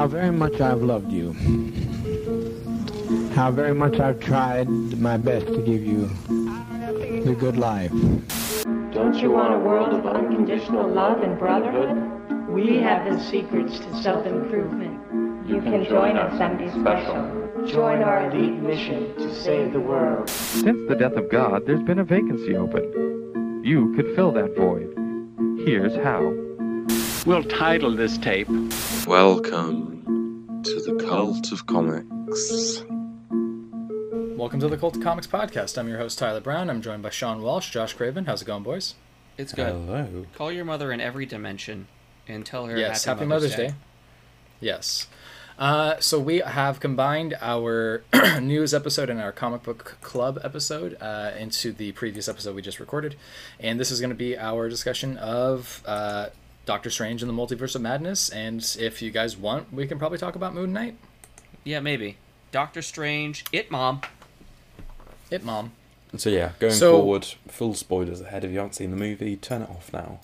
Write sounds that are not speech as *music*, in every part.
how very much I've loved you. How very much I've tried my best to give you the good life. Don't you want a world of unconditional love and brotherhood? We have the secrets to self-improvement. You can join us and be special. Join our elite mission to save the world. Since the death of God, there's been a vacancy open. You could fill that void. Here's how. We'll title this tape Welcome to the Cult of Comics. Welcome to the Cult of Comics podcast. I'm your host Tyler Brown. I'm joined by Sean Walsh, Josh Craven. How's it going, boys? It's good. Hello. Call your mother in every dimension and tell her yes, happy, happy Mother's Day. Yes. Uh, so we have combined our *clears throat* news episode and our comic book club episode uh, into the previous episode we just recorded, and this is going to be our discussion of uh, Doctor Strange and the Multiverse of Madness. And if you guys want, we can probably talk about Moon Knight. Yeah, maybe. Doctor Strange, It Mom. It Mom. So yeah, going So- forward, full spoilers ahead. If you haven't seen the movie, turn it off now.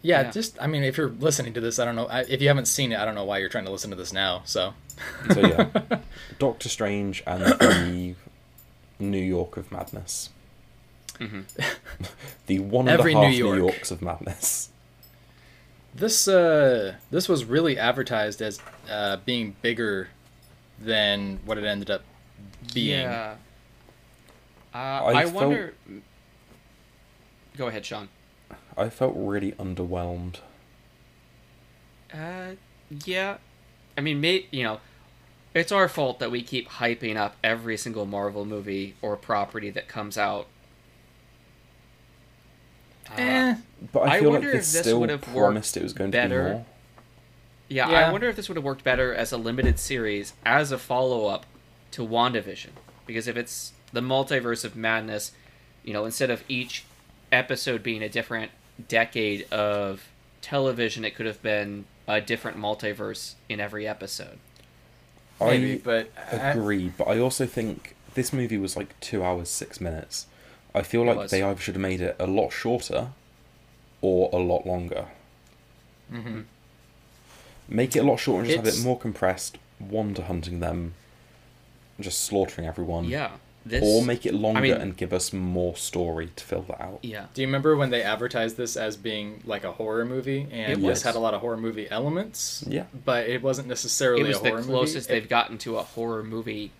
Yeah, Yeah. just I mean, if you're listening to this, I don't know. I, if you haven't seen it, I don't know why you're trying to listen to this now. So. So yeah, *laughs* Doctor Strange and the *coughs* New York of Madness. Mhm. *laughs* the one and a Every half New New, Yorks of Madness. This uh this was really advertised as uh being bigger than what it ended up being. Yeah. Uh, I I, felt- wonder. Go ahead, Sean. I felt really underwhelmed. Uh, yeah. I mean, may, you know, it's our fault that we keep hyping up every single Marvel movie or property that comes out. Uh, Eh, But I, I feel like wonder they if this still would have worked promised it was going to be better. more. Yeah, Yeah. I wonder if this would have worked better as a limited series, as a follow up to WandaVision. Because if it's the multiverse of madness, you know, instead of each episode being a different decade of television, it could have been a different multiverse in every episode. maybe, I but I- agree, but I also think this movie was like two hours six minutes. I feel like was. they either should have made it a lot shorter or a lot longer. Mhm. Make it a lot shorter and just have It's- it more compressed. Wanda hunting them, just slaughtering everyone. Yeah, this. Or make it longer mean- and give us more story to fill that out. yeah, Do you remember when they advertised this as being like a horror movie and It this was. had a lot of horror movie elements? Yeah. But it wasn't necessarily it was a the horror closest movie. they've gotten to a horror movie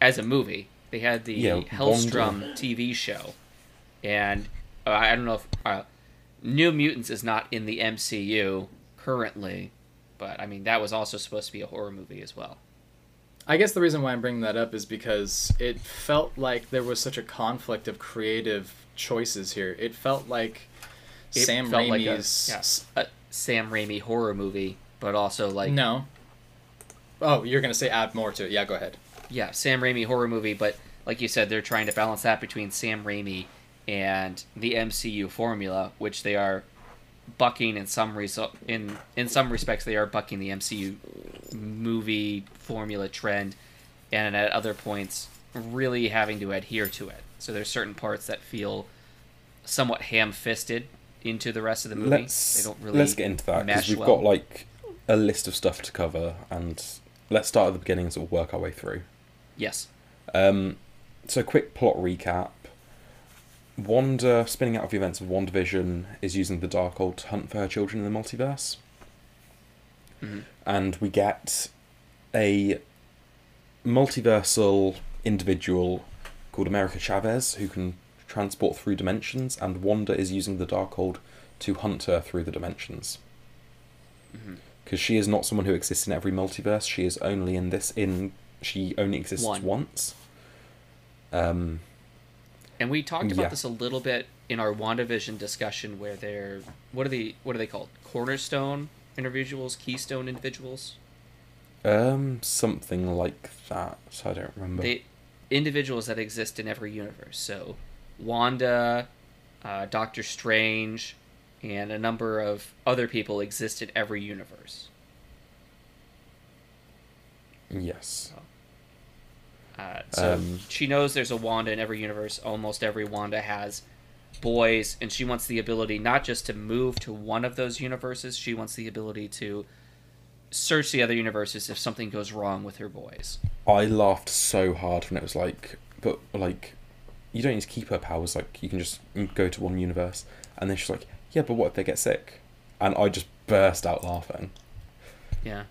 as a movie. They had the Yeah, Helstrom TV show, and uh, I don't know if uh, New Mutants is not in the MCU currently, but I mean that was also supposed to be a horror movie as well. I guess the reason why I'm bringing that up is because it felt like there was such a conflict of creative choices here. It felt like It Sam felt like a, Raimi's a Sam Raimi horror movie, but also like No. Oh, you're gonna say add more to it. Yeah, go ahead. Yeah, Sam Raimi horror movie, but like you said, they're trying to balance that between Sam Raimi and the MCU formula, which they are bucking in some resu- in in some respects they are bucking the MCU movie formula trend, and at other points really having to adhere to it. So there's certain parts that feel somewhat ham-fisted into the rest of the movie. Let's they don't really let's get into that because we've well. got like a list of stuff to cover, and let's start at the beginning and sort of work our way through. Yes. Um, so, quick plot recap. Wanda, spinning out of the events of WandaVision, is using the Darkhold to hunt for her children in the multiverse. Mhm. And we get a multiversal individual called America Chavez who can transport through dimensions, and Wanda is using the Darkhold to hunt her through the dimensions. Because she is not someone who exists in every multiverse. She is only in this. In she only exists One. once. Um, And we talked Yeah. about this a little bit in our WandaVision discussion where they're what are they what are they called? Cornerstone individuals, keystone individuals? um, something like that. So I don't remember. They individuals that exist in every universe. So Wanda, uh, Doctor Strange, and a number of other people exist in every universe. yes. Uh, so Um, she knows there's a Wanda in every universe. Almost every Wanda has boys, and she wants the ability not just to move to one of those universes. She wants the ability to search the other universes if something goes wrong with her boys. I laughed so hard when it was like, but like, you don't need to keep her powers. Like, you can just go to one universe. And then she's like, yeah, but what if they get sick? And I just burst out laughing. Yeah.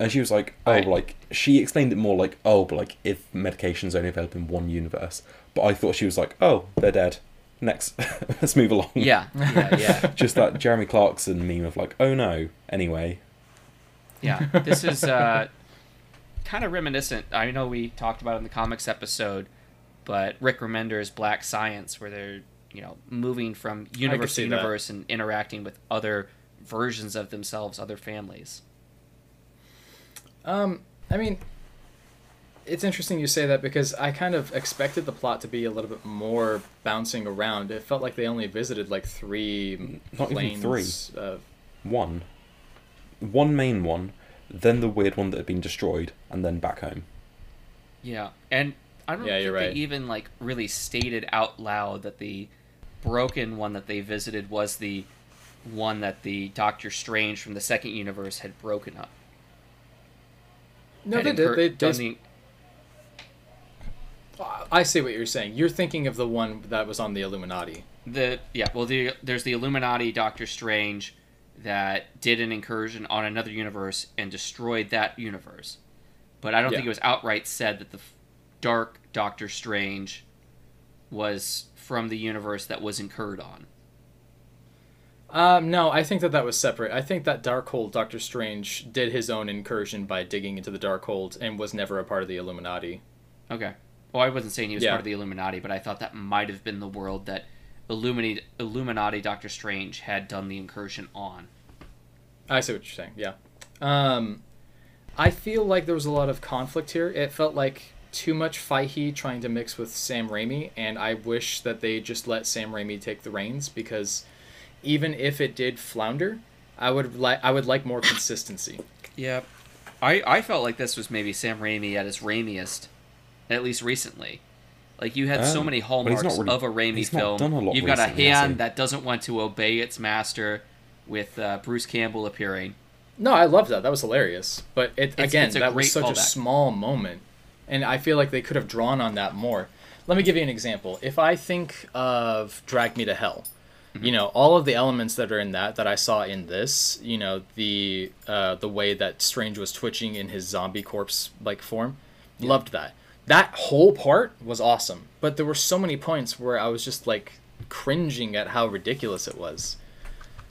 And she was like, oh, I- like, she explained it more like, oh, but like, if medication's only available in one universe. But I thought she was like, oh, they're dead. Next, *laughs* let's move along. Yeah. Yeah. Yeah. *laughs* just that Jeremy Clarkson meme of like, oh no. Anyway, Yeah, this is uh, kind of reminiscent. I know we talked about it in the comics episode, but Rick Remender's Black Science, where they're you know moving from universe to see that. universe and interacting with other versions of themselves, other families. Um, I mean, it's interesting you say that because I kind of expected the plot to be a little bit more bouncing around. It felt like they only visited like three Not even planes. Uh, one, one main one, then the weird one that had been destroyed, and then back home. Yeah, and I don't Yeah, think you're right. they even like really stated out loud that the broken one that they visited was the one that the Doctor Strange from the second universe had broken up. No, they did. They, they, the- I see what you're saying. You're thinking of the one that was on the Illuminati. the yeah well the there's the illuminati doctor strange that did an incursion on another universe and destroyed that universe but i don't Yeah. think it was outright said that the dark doctor strange was from the universe that was incurred on Um, no, I think that that was separate. I think that Darkhold Doctor Strange did his own incursion by digging into the Darkhold and was never a part of the Illuminati. okay well i wasn't saying he was Yeah. part of the illuminati but i thought that might have been the world that illuminati illuminati doctor strange had done the incursion on I see what you're saying. Yeah. Um, I feel like there was a lot of conflict here. It felt like too much Feige trying to mix with Sam Raimi, and I wish that they just let Sam Raimi take the reins because even if it did flounder, I would like I would like more consistency. Yep. I I felt like this was maybe Sam Raimi at his Raimiest, at least recently. Like you had so Um, many hallmarks really- of a Raimi film. a You've got a recently, has hand that doesn't want to obey its master, with uh, Bruce Campbell appearing. No, I love that. That was hilarious. But it It's- again, it's that was great such a small moment, and I feel like they could have drawn on that more. Let me give you an example. If I think of Drag Me to Hell, Mm-hmm. you know, all of the elements that are in that that I saw in this, you know, the uh, the way that Strange was twitching in his zombie corpse like form, loved that. That whole part was awesome. But there were so many points where I was just like cringing at how ridiculous it was.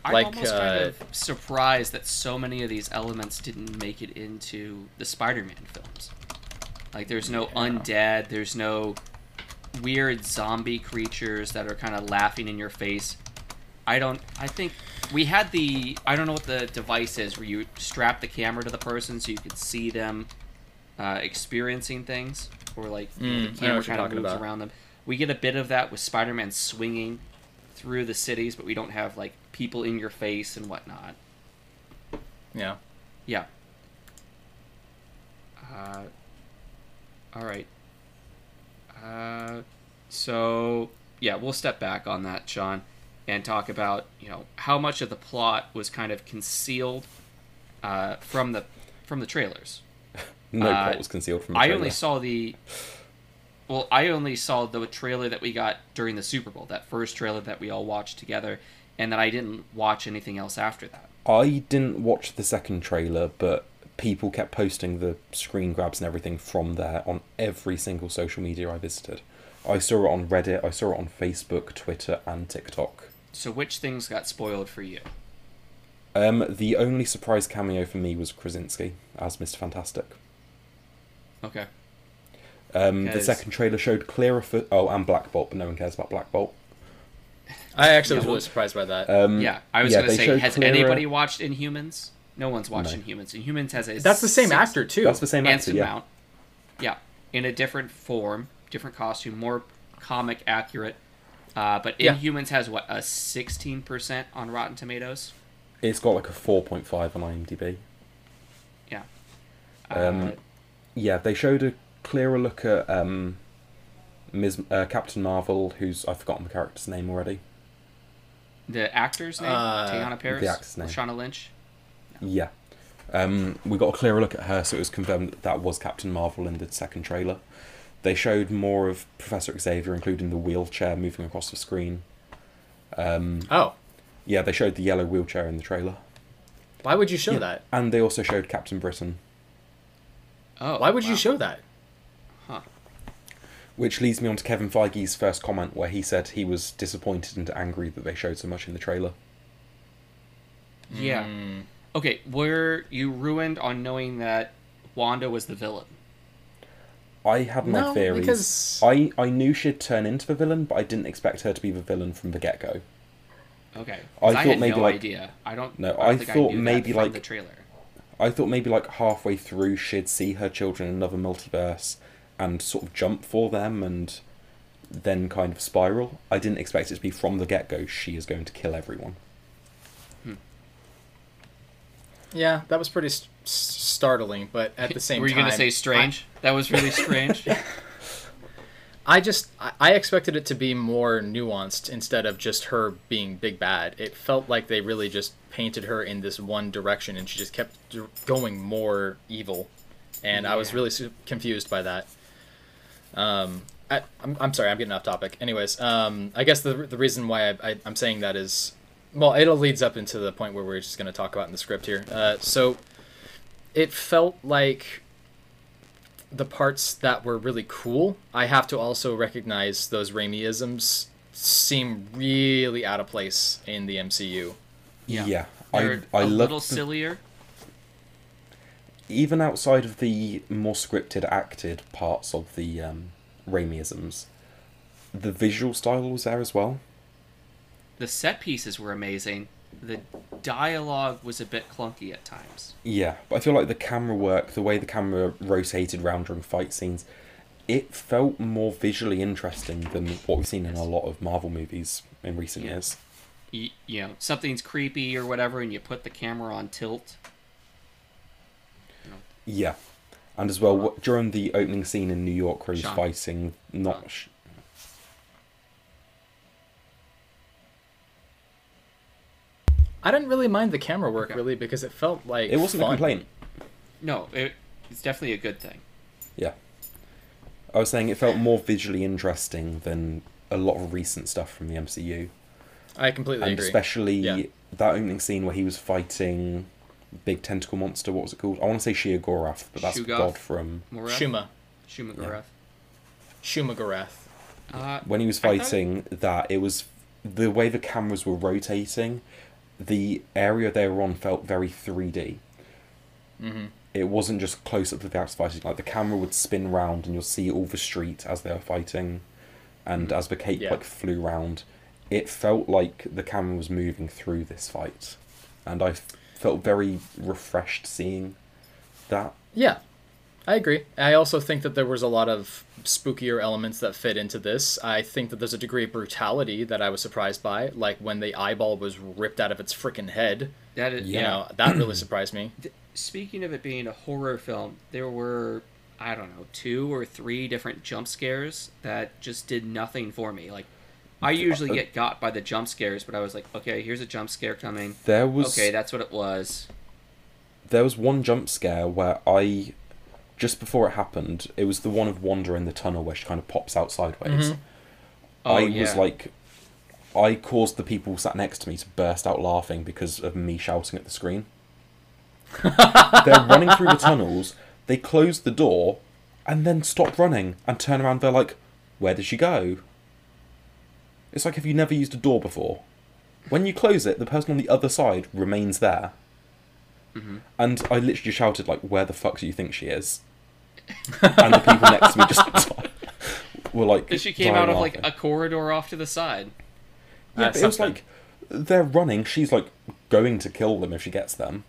I'm Like, almost kind uh, of surprised that so many of these elements didn't make it into the Spider-Man films. Like, there's no Yeah. undead. There's no weird zombie creatures that are kind of laughing in your face. I don't. I think we had the. I don't know what the device is where you strap the camera to the person so you could see them uh, experiencing things, or like Mm, know the camera kind of moves about. around them. We get a bit of that with Spider-Man swinging through the cities, but we don't have like people in your face and whatnot. Yeah. Yeah. Uh, all right. Uh, so yeah, we'll step back on that, Sean, and talk about you know how much of the plot was kind of concealed uh, from the from the trailers. *laughs* No Uh, plot was concealed from the I only saw the. Well, I only saw the trailer that we got during the Super Bowl, that first trailer that we all watched together, and then I didn't watch anything else after that. I didn't watch the second trailer, but people kept posting the screen grabs and everything from there on every single social media I visited. I saw it on Reddit, I saw it on Facebook, Twitter, and TikTok. So, which things got spoiled for you? Um, the only surprise cameo for me was Krasinski as Mr. Fantastic. Okay. Um, the second trailer showed clearer foot. Oh, and Black Bolt, but no one cares about Black Bolt. I actually was Yeah, really surprised by that. Um, Yeah, I was yeah, gonna say, has clearer- anybody watched Inhumans? No one's watched No. Inhumans. Inhumans has a That's the same six- actor too. That's the same actor, Anson yeah. Mount. Yeah, in a different form, different costume, more comic accurate. Uh, but Yeah. Inhumans has what a sixteen percent on Rotten Tomatoes. It's got like a 4.5 on IMDb. Yeah. Um, uh, Yeah, they showed a clearer look at um, Ms. Uh, Captain Marvel, who's I've forgotten the character's name already. the actor's name, Uh, Teyonah Parris, the actor's name. Shauna Lynch. Yeah, Um, we got a clearer look at her, so it was confirmed that that was Captain Marvel in the second trailer. They showed more of Professor Xavier, including the wheelchair moving across the screen. Um, Oh, yeah, they showed the yellow wheelchair in the trailer. why would you show Yeah. that? And they also showed Captain Britain, Oh, Why would you show that? Huh. Which leads me on to Kevin Feige's first comment, where he said he was disappointed and angry that they showed so much in the trailer. Yeah. Mm. Okay, were you ruined on knowing that Wanda was the villain? I had my No, theories. because- I, I knew she'd turn into the villain, but I didn't expect her to be the villain from the get go. Okay. I thought had maybe, no like- idea. I don't. No, I, don't I think thought knew maybe, like- the trailer. I thought maybe like halfway through she'd see her children in another multiverse and sort of jump for them and then kind of spiral. I didn't expect it to be from the get go she is going to kill everyone. Yeah, that was pretty st- startling, but at the *laughs* same time. Were you time, gonna say strange? that was really strange. *laughs* I just I- I expected it to be more nuanced instead of just her being big bad. It felt like they really just painted her in this one direction, and she just kept going more evil, and I was really confused by that. Um, I, I'm, I'm sorry, I'm getting off topic. Anyways, um, I guess the the reason why I, I, I'm saying that is, well, it all leads up into the point where we're just going to talk about in the script here. Uh, so, it felt like the parts that were really cool, I have to also recognize those Raimiisms seem really out of place in the MCU. Yeah. I They're I a love little the- sillier. even outside of the more scripted acted parts of the um, Raimiisms, the visual style was there as well. The set pieces were amazing. The dialogue was a bit clunky at times. Yeah, but I feel like the camera work, the way the camera rotated round during fight scenes, it felt more visually interesting than what we've seen in a lot of Marvel movies in recent Yeah. years. You, you know, something's creepy or whatever, and you put the camera on tilt. Yeah, and as well uh, wh- during the opening scene in New York, where he's Sean. fighting not. Uh. Sean. Sh- I didn't really mind the camera work Okay. really because it felt like it wasn't fun. a complaint. No, it, it's definitely a good thing. Yeah, I was saying it felt more visually interesting than a lot of recent stuff from the MCU. I completely and agree. especially Yeah. that opening scene where he was fighting big tentacle monster. What was it called? I want to say Shia Gorath, but that's the Shugoth. god from Morath? Shuma, Shuma Yeah. Gorath. Shuma Gorath. Uh, when he was I thought- fighting that. It was the way the cameras were rotating. The area they were on felt very three D. Mm-hmm. It wasn't just close up to the actors fighting. Like the camera would spin round, and you'll see all the street as they were fighting, and as the cape Yeah. like flew round, it felt like the camera was moving through this fight, and I felt very refreshed seeing that. Yeah, I agree. I also think that there was a lot of spookier elements that fit into this. I think that there's a degree of brutality that I was surprised by, like when the eyeball was ripped out of its freaking head. that is, You Yeah. know, that really *clears throat* surprised me. Speaking of it being a horror film, there were I don't know two or three different jump scares that just did nothing for me. Like I usually uh, get got by the jump scares, but I was like, okay, here's a jump scare coming. There was Okay, that's what it was. there was one jump scare where I, just before it happened, it was the one of Wanda in the tunnel where she kind of pops out sideways. Mhm. Oh, I yeah. was like, I caused the people sat next to me to burst out laughing because of me shouting at the screen. *laughs* They're running through the tunnels. They close the door, and then stop running and turn around. They're like, "Where did she go?" It's like if you never used a door before. When you close it, the person on the other side remains there. Mm-hmm. And I literally shouted like, "Where the fuck do you think she is?" *laughs* and the people next to me just *laughs* were like, Because she came dying out of like a corridor off to the side. Yeah, That's but it was like they're running. She's like going to kill them if she gets them.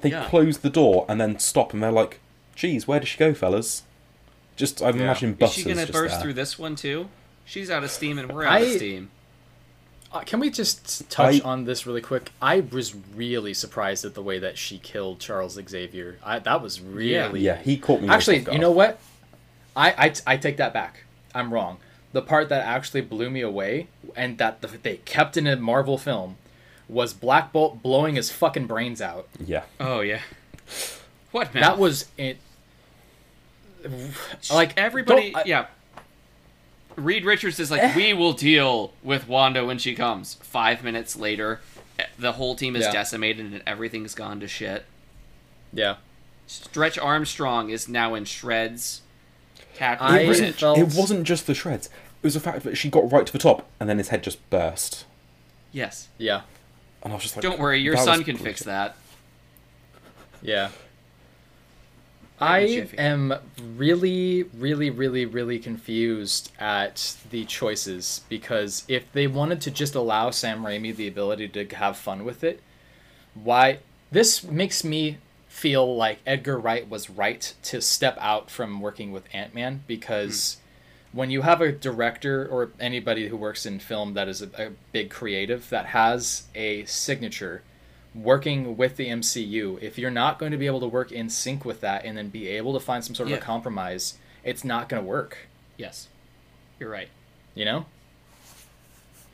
They Yeah. close the door and then stop, and they're like, "Geez, where did she go, fellas?" Just I Yeah. imagine Is she gonna just burst there. through this one too? She's out of steam and we're out of steam. Uh, can we just touch I- on this really quick? I was really surprised at the way that she killed Charles Xavier. I, that was really Yeah, he caught me. Actually, off you know what? I, I, I take that back. I'm wrong. The part that actually blew me away and that the, they kept in a Marvel film was Black Bolt blowing his fucking brains out. Yeah, Oh yeah. What mouth? That was it. Like everybody. I- yeah. Reed Richards is like, we will deal with Wanda when she comes. Five minutes later, the whole team is Yeah. decimated and everything's gone to shit. Yeah. Stretch Armstrong is now in shreds. Cat I It wasn't, felt- it wasn't just the shreds. It was the fact that she got right to the top and then his head just burst. Yes. Yeah. And I was just like, Don't worry, your son was can fix that. Yeah. I am really, really, really, really confused at the choices because if they wanted to just allow Sam Raimi the ability to have fun with it, why? This makes me feel like Edgar Wright was right to step out from working with Ant Man because when you have a director or anybody who works in film that is a, a big creative that has a signature working with the MCU, if you're not going to be able to work in sync with that and then be able to find some sort of Yeah. a compromise, it's not going to work. Yes. You're right. You know.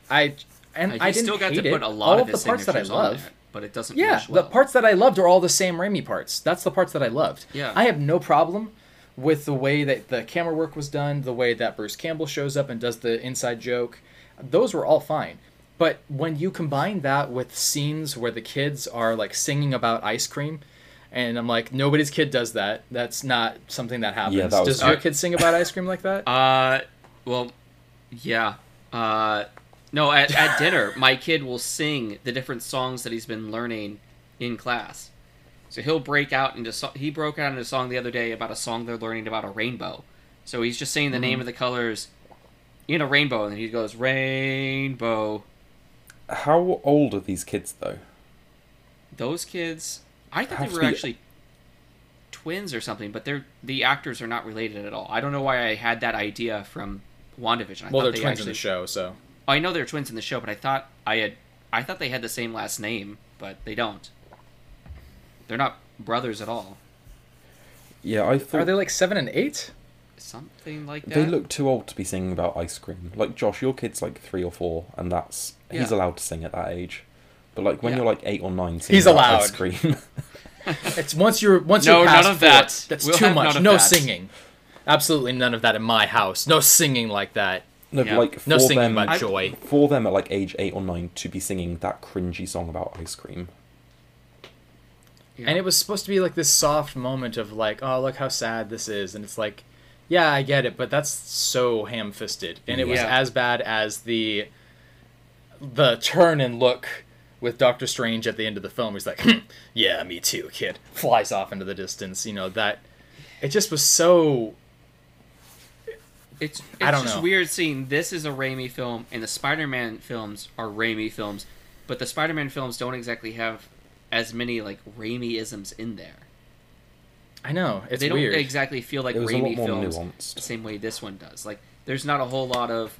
I and I didn't still got hate to put a lot all of of the parts that I love. there, but it doesn't Yeah, well. the parts that I loved are all the same Raimi parts. That's the parts that I loved. Yeah. I have no problem with the way that the camera work was done, the way that Bruce Campbell shows up and does the inside joke. Those were all fine. But when you combine that with scenes where the kids are like singing about ice cream, and I'm like, nobody's kid does that. That's not something that happens. Yeah, that was- does your Uh, kid sing about ice cream like that? *laughs* Uh, well, yeah. Uh, no, at, at dinner, my kid will sing the different songs that he's been learning in class. So he'll break out into so- he broke out into a song the other day about a song they're learning about a rainbow. So he's just saying the name of the colors in a rainbow, and then he goes rainbow. How old are these kids though? Those kids, I thought Have they to were be- actually twins or something, but they're the actors are not related at all. I don't know why I had that idea from WandaVision. I well, thought they're they twins in the show, so I know they're twins in the show, but I thought I had I thought they had the same last name, but they don't. They're not brothers at all. Yeah, I thought are they like seven and eight? Something like that. they look too old to be singing about ice cream. Like Josh, your kid's like three or four, and that's he's allowed to sing at that age. But like when Yeah. you're like eight or nine, singing He's allowed. ice cream. *laughs* It's once you're once No, you're none past of that. four, That's We'll too much. No that. singing. Absolutely none of that in my house. No singing like that. no, Yeah. like for No singing them, about joy. for them at like age eight or nine to be singing that cringy song about ice cream. Yeah. And it was supposed to be like this soft moment of like, oh look how sad this is, and it's like, yeah, I get it, but that's so ham-fisted, and it was as bad as the the turn and look with Doctor Strange at the end of the film. He's like, "Hmm, yeah, me too, kid. Flies off into the distance. You know that. It just was so. It's, it's I don't just know. weird seeing this is a Raimi film and the Spider-Man films are Raimi films, but the Spider-Man films don't exactly have as many like Raimi-isms in there. I know it's they don't weird. exactly feel like It was a lot Raimi films nuanced. the same way this one does. Like there's not a whole lot of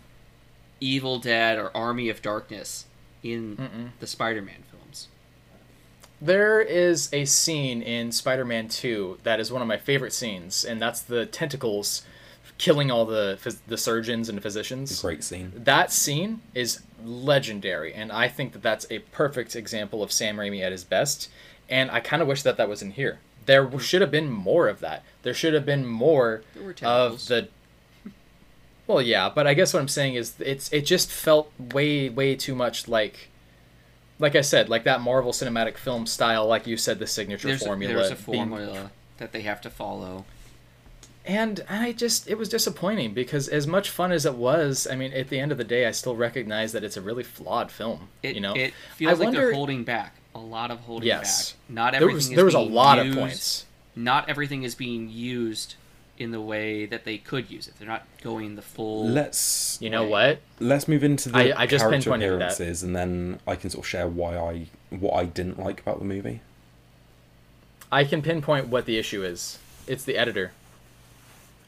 Evil Dead or Army of Darkness in Mm-mm. the Spider-Man films. There is a scene in Spider Man 2 that is one of my favorite scenes, and that's the tentacles killing all the phys- the surgeons and physicians. Great scene. That scene is legendary, and I think that that's a perfect example of Sam Raimi at his best. And I kind of wish that that was in here. There should have been more of that. There should have been more of the. Well, yeah, but I guess what I'm saying is it's it just felt way way too much like. Like I said, like that Marvel Cinematic Film style, like you said, the signature There's a, formula. there's a being- formula that they have to follow. and I just it was disappointing because as much fun as it was, I mean, at the end of the day, I still recognize that it's a really flawed film. It, you know, it feels like wonder- they're holding back a lot of holding Yes. back. Not there everything was is there was a lot used, of points. Not everything is being used in the way that they could use it. They're not going the full. Let's You know Right. what? let's move into the I- I just character pinpointed that. appearances, and then I can sort of share why I what I didn't like about the movie. I can pinpoint what the issue is. It's the editor.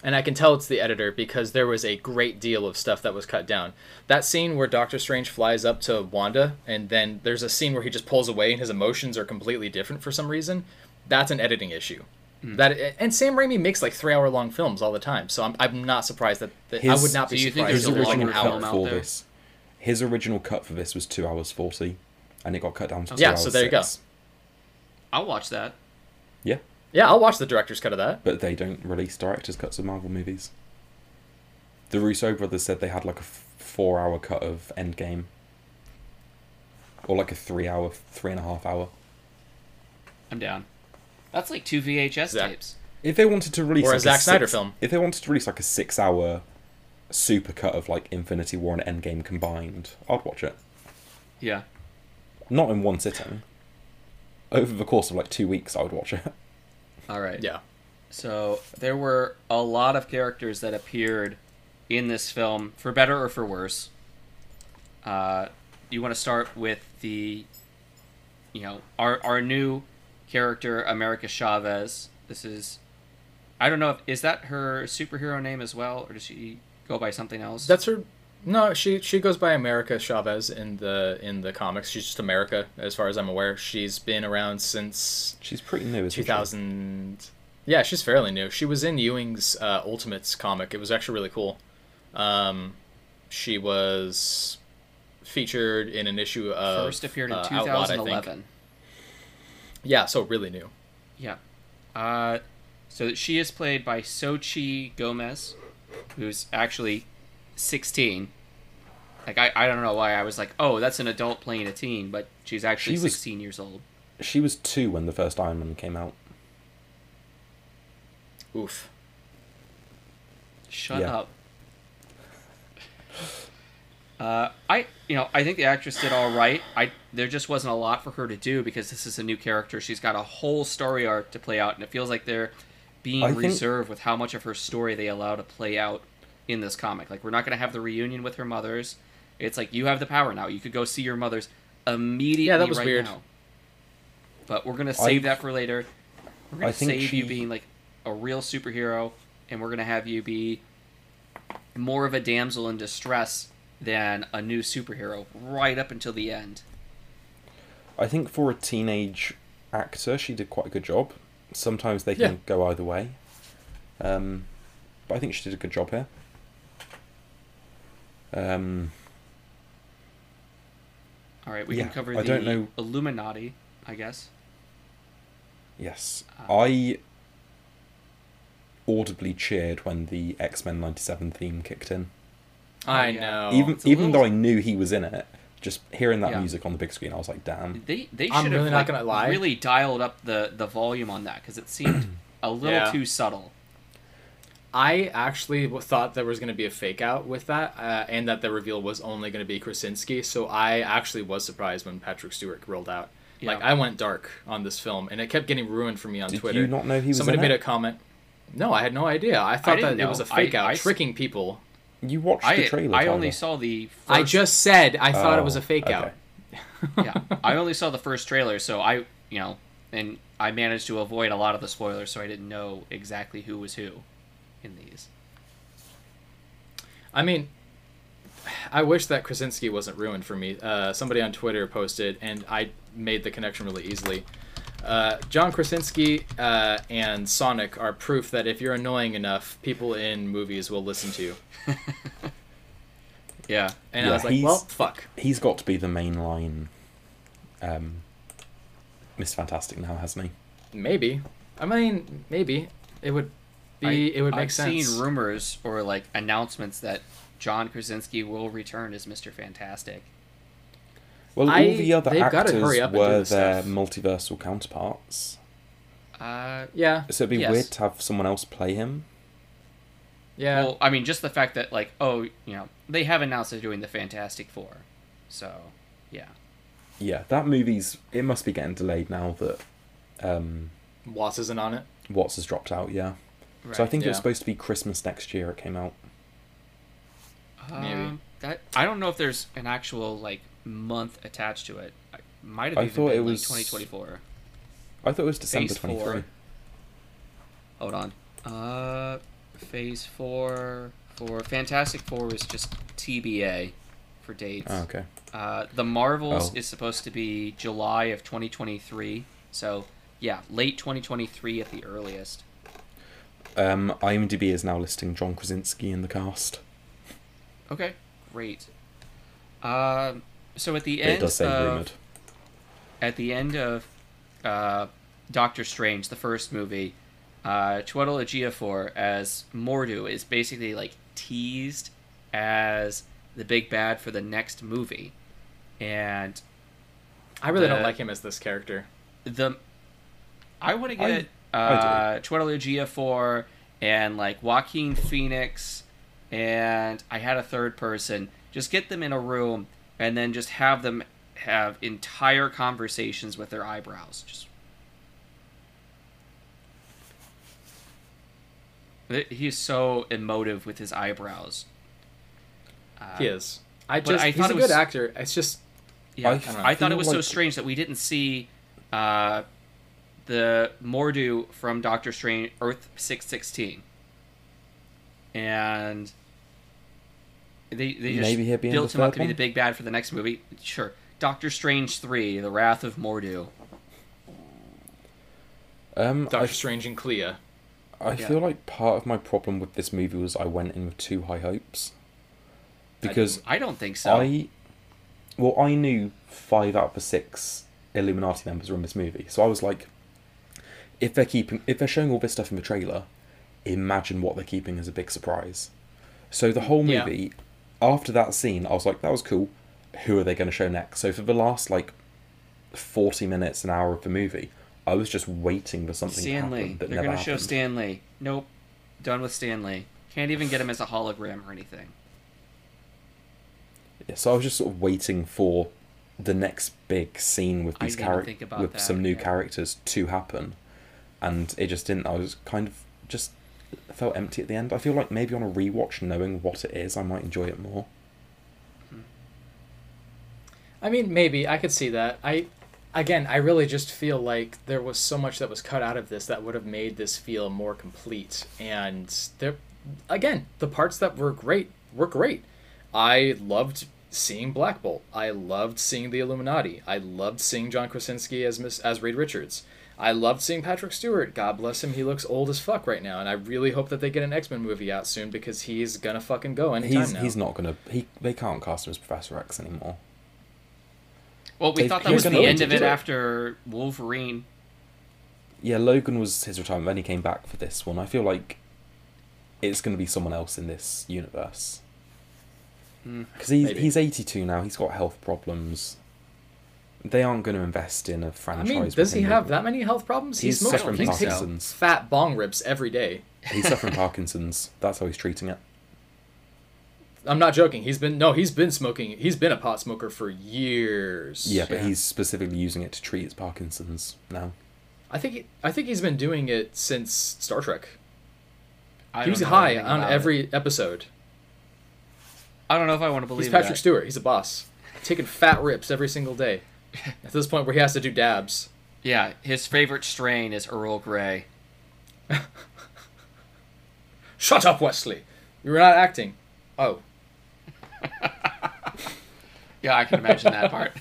And I can tell it's the editor because there was a great deal of stuff that was cut down. That scene where Doctor Strange flies up to Wanda and then there's a scene where he just pulls away and his emotions are completely different for some reason. That's an editing issue. Hmm. That and Sam Raimi makes like three hour long films all the time, so I'm, I'm not surprised that, that I would not be Do you surprised. His there's if a original like an longer hour. film cut for there? this, his original cut for this was two hours forty, and it got cut down to two Yeah, hours so there you go. I'll watch that. Yeah, Yeah, I'll watch the director's cut of that. but they don't release director's cuts of Marvel movies. The Russo brothers said they had like a f- four-hour cut of Endgame, or like a three-hour, three and a half hour. I'm down. That's like two VHS Zach- tapes. If they wanted to release Or a like Zack Snyder six- film. if they wanted to release like a six-hour super cut of like Infinity War and Endgame combined, I'd watch it. Yeah. Not in one sitting. Over the course of like two weeks, I would watch it. *laughs* All right. Yeah. So there were a lot of characters that appeared in this film, for better or for worse. Uh, you want to start with the, you know, our our new character, America Chavez. This is, I don't know if is that her superhero name as well, or does she go by something else? That's her. No, she she goes by America Chavez in the in the comics. She's just America, as far as I'm aware. She's been around since She's pretty new, isn't she? 2000. Yeah, she's fairly new. She was in Ewing's uh, Ultimates comic. It was actually really cool. Um, she was featured in an issue of First appeared in uh, Outlawed, 2011. Yeah, so really new. Yeah. Uh, so she is played by Xochitl Gomez, who's actually 16. Like, I, I don't know why I was like, oh, that's an adult playing a teen, but she's actually She was- 16 years old. She was two when the first Iron Man came out. Oof. Shut Yeah. up. *laughs* Uh, I you know I think the actress did all right. I there just wasn't a lot for her to do because this is a new character. She's got a whole story arc to play out, and it feels like they're being I think- reserved with how much of her story they allow to play out in this comic. Like we're not going to have the reunion with her mothers. It's like you have the power now. You could go see your mothers immediately. Yeah, that was right weird. Now. But we're gonna save I- that for later. We're gonna I think save you she- being like a real superhero, and we're gonna have you be more of a damsel in distress than a new superhero right up until the end. I think for a teenage actor, she did quite a good job. Sometimes they can Yeah. go either way. Um, but I think she did a good job here. Um, All right, we Yeah, can cover I the don't know- Illuminati, I guess. yes. Ah. I audibly cheered when the X Men 97 theme kicked in. I know. even it's even little- though I knew he was in it, just hearing that Yeah. music on the big screen, I was like, damn. They they I'm should really have not like, gonna lie. really dialed up the the volume on that because it seemed *clears throat* a little Yeah. too subtle. I actually thought there was going to be a fake out with that, uh, and that the reveal was only going to be Krasinski. So I actually was surprised when Patrick Stewart rolled out. Like I went dark on this film, and it kept getting ruined for me on Did Twitter. you not know he was Somebody in made it? a comment. No, I had no idea. I thought that didn't it was a know. fake I- out, I s- tricking people. You watched I the trailer. I only Tyler. saw the. First, I just said I thought it was Oh, a fake okay. out. *laughs* yeah, I only saw the first trailer, so I you know, and I managed to avoid a lot of the spoilers, so I didn't know exactly who was who in these. I mean, I wish that Krasinski wasn't ruined for me. Uh, somebody on Twitter posted, and I made the connection really easily. Uh, John Krasinski uh, and Sonic are proof that if you're annoying enough, people in movies will listen to you. *laughs* Yeah, And Yeah, I was like, well, fuck. He's got to be the mainline um, Miss Fantastic now, hasn't he? Maybe. I mean, maybe it would be. I- it would make I've sense. seen rumors or like announcements that John Krasinski will return as Mister Fantastic. Well, I- all the other they've gotta actors hurry up were their stuff. multiversal counterparts. Uh, yeah, So it'd be Yes. weird to have someone else play him. yeah. Well, I mean, just the fact that like, oh, you know, they have announced they're doing the Fantastic Four, so yeah. Yeah, that movie's it must be getting delayed now that um, Watts isn't on it. Watts has dropped out. Yeah, Right. so I think it was supposed to be Christmas next year. It came out. Maybe. Um, that I don't know if there's an actual like month attached to it. I might have I even thought been it like was- 2024. I thought it was December Phase twenty four. three. Hold on. Uh, Phase Four for Fantastic Four is just TBA for dates. Oh, okay. Uh, the Marvels Oh. is supposed to be July of 2023. So yeah, late 2023 at the earliest. Um, IMDb is now listing John Krasinski in the cast. Okay, great. Um, so at the But it end does say of rumored. at the end of uh, Doctor Strange, the first movie, uh, Chiwetel Ejiofor as Mordo is basically like teased as the big bad for the next movie, and I really The- don't like him as this character. the I want to I- get uh, Chiwetel Ejiofor and like Joaquin Phoenix, and I had a third person. Just get them in a room and then just have them have entire conversations with their eyebrows. Just he's so emotive with his eyebrows. Uh, He is. I just I he's a it good actor. It's just Yeah, I I, I thought it was so strange that we didn't see uh, the Mordo from Doctor Strange Earth six sixteen, and they they just Maybe he'll be built the him up third to be one? the big bad for the next movie. Sure, Doctor Strange three: The Wrath of Mordo. Um, Doctor I, Strange and Clea. I Yeah. feel like part of my problem with this movie was I went in with too high hopes. Because I don't think so. I, well, I knew five out of the six Illuminati members were in this movie, so I was like, if they're keeping, if they're showing all this stuff in the trailer, imagine what they're keeping as a big surprise. So the whole Yeah. movie, after that scene, I was like, that was cool. Who are they going to show next? So for the last like forty minutes, an hour of the movie, I was just waiting for something to Stanley. They're gonna show happened. Stanley. Nope. Done with Stanley. Can't even get him as a hologram or anything. Yeah, so I was just sort of waiting for the next big scene with these characters with that, some new yeah. characters to happen, and it just didn't. I was kind of just felt empty at the end. I feel like maybe on a rewatch, knowing what it is, I might enjoy it more. Hmm. I mean, maybe I could see that. I, again, I really just feel like there was so much that was cut out of this that would have made this feel more complete. And there, again, the parts that were great were great. I loved seeing Black Bolt. I loved seeing the Illuminati. I loved seeing John Krasinski as Miss as Reed Richards. I loved seeing Patrick Stewart. God bless him. He looks old as fuck right now, and I really hope that they get an X Men movie out soon because he's gonna fucking go anytime He's now. he's not gonna he they can't cast him as Professor X anymore. Well, we They've- thought that was was the end of it it. after Wolverine. Yeah, Logan was his retirement. Then he came back for this one. I feel like it's going to be someone else in this universe Hmm. because he's Maybe. he's eighty two now. He's got health problems. They aren't going to invest in a franchise. mean, does he have that many health problems? He's he smokes suffering he takes Parkinson's. fat bong rips every day. *laughs* He's suffering Parkinson's. That's how he's treating it. I'm not joking. He's been no, he's been smoking. He's been a pot smoker for years. Yeah, but Yeah. he's specifically using it to treat his Parkinson's now. I think I think he's been doing it since Star Trek. I he was high on about it. every episode. I don't know if I want to believe He's Patrick that. Stewart. He's a boss, taking fat rips every single day. At this point, where he has to do dabs. Yeah, his favorite strain is Earl Grey. *laughs* Shut up, Wesley. You were not acting. Oh, *laughs* Yeah, I can imagine that part.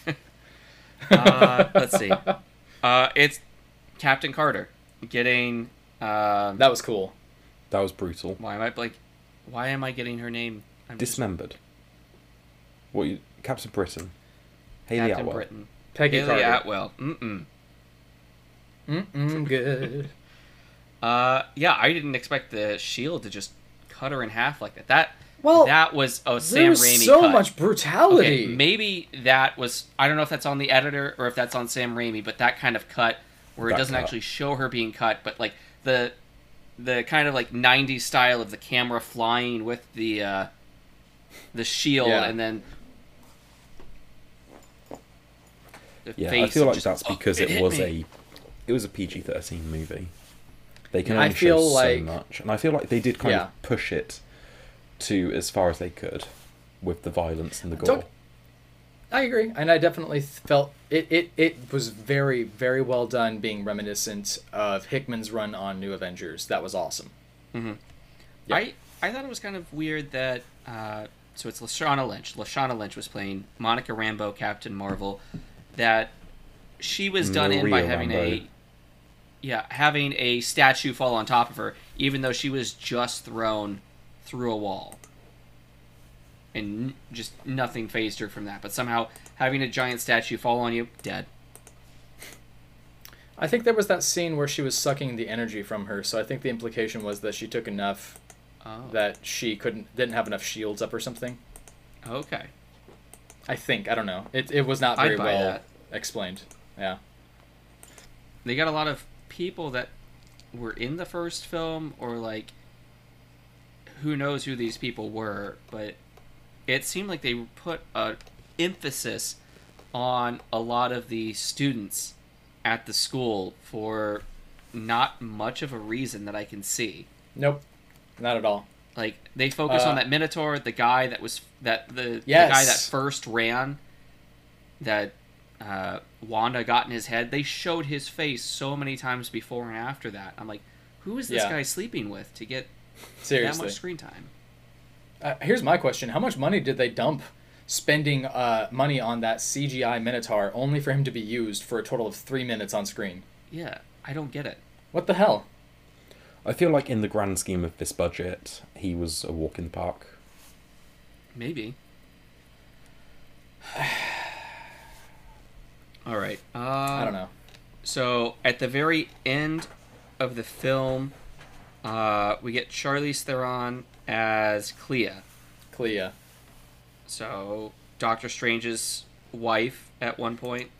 *laughs* uh, let's see. Uh, it's Captain Carter getting. Um, that was cool. That was brutal. why am I like? Why am I getting her name? I'm just Dismembered. What you, Captain Britain? Hayley Captain Atwell. Britain. Peggy Hayley Carter. Atwell. Mm-mm. Mm-mm, *laughs* good. Uh, yeah, I didn't expect the Shield to just cut her in half like that. That Well, that was a Sam Raimi so cut. much brutality. Okay, maybe that was. I don't know if that's on the editor or if that's on Sam Raimi, but that kind of cut where it doesn't cut. actually show her being cut, but like the the kind of like '90s style of the camera flying with the uh, the shield, Yeah. and then the Yeah, I feel like just, that's "Oh, because it, hit was me." a it was a PG thirteen movie. They can I only feel show like- so much, and I feel like they did kind Yeah. of push it to as far as they could with the violence and the gore. Don't- I agree, and I definitely felt it, it. It was very, very well done, being reminiscent of Hickman's run on New Avengers. That was awesome. Yeah. I I thought it was kind of weird that uh, so it's Lashana Lynch. Lashana Lynch was playing Monica Rambeau, Captain Marvel. That she was done in by Maria having a yeah having a statue fall on top of her, even though she was just thrown through a wall, and just nothing phased her from that. But somehow having a giant statue fall on you, dead. I think there was that scene where she was sucking the energy from her, so I think the implication was that she took enough Oh, that she couldn't didn't have enough shields up or something. okay. I think I don't know. It it was not very well that. explained. Yeah. They got a lot of people that were in the first film, or like, who knows who these people were, but it seemed like they put a emphasis on a lot of the students at the school for not much of a reason that I can see. Nope. Not at all. Like they focus Uh, on that Minotaur, the guy that was that the, the guy that first ran, that uh, Wanda got in his head. They showed his face so many times before and after that. I'm like, who is this Yeah. guy sleeping with to get that much screen time? Uh, here's my question: How much money did they dump spending uh, money on that CGI Minotaur only for him to be used for a total of three minutes on screen? Yeah, I don't get it. What the hell? I feel like in the grand scheme of this budget, he was a walk in the park. Maybe. *sighs* All right. Um, I don't know. So at the very end of the film, uh, we get Charlize Theron as Clea. Clea. So Doctor Strange's wife at one point.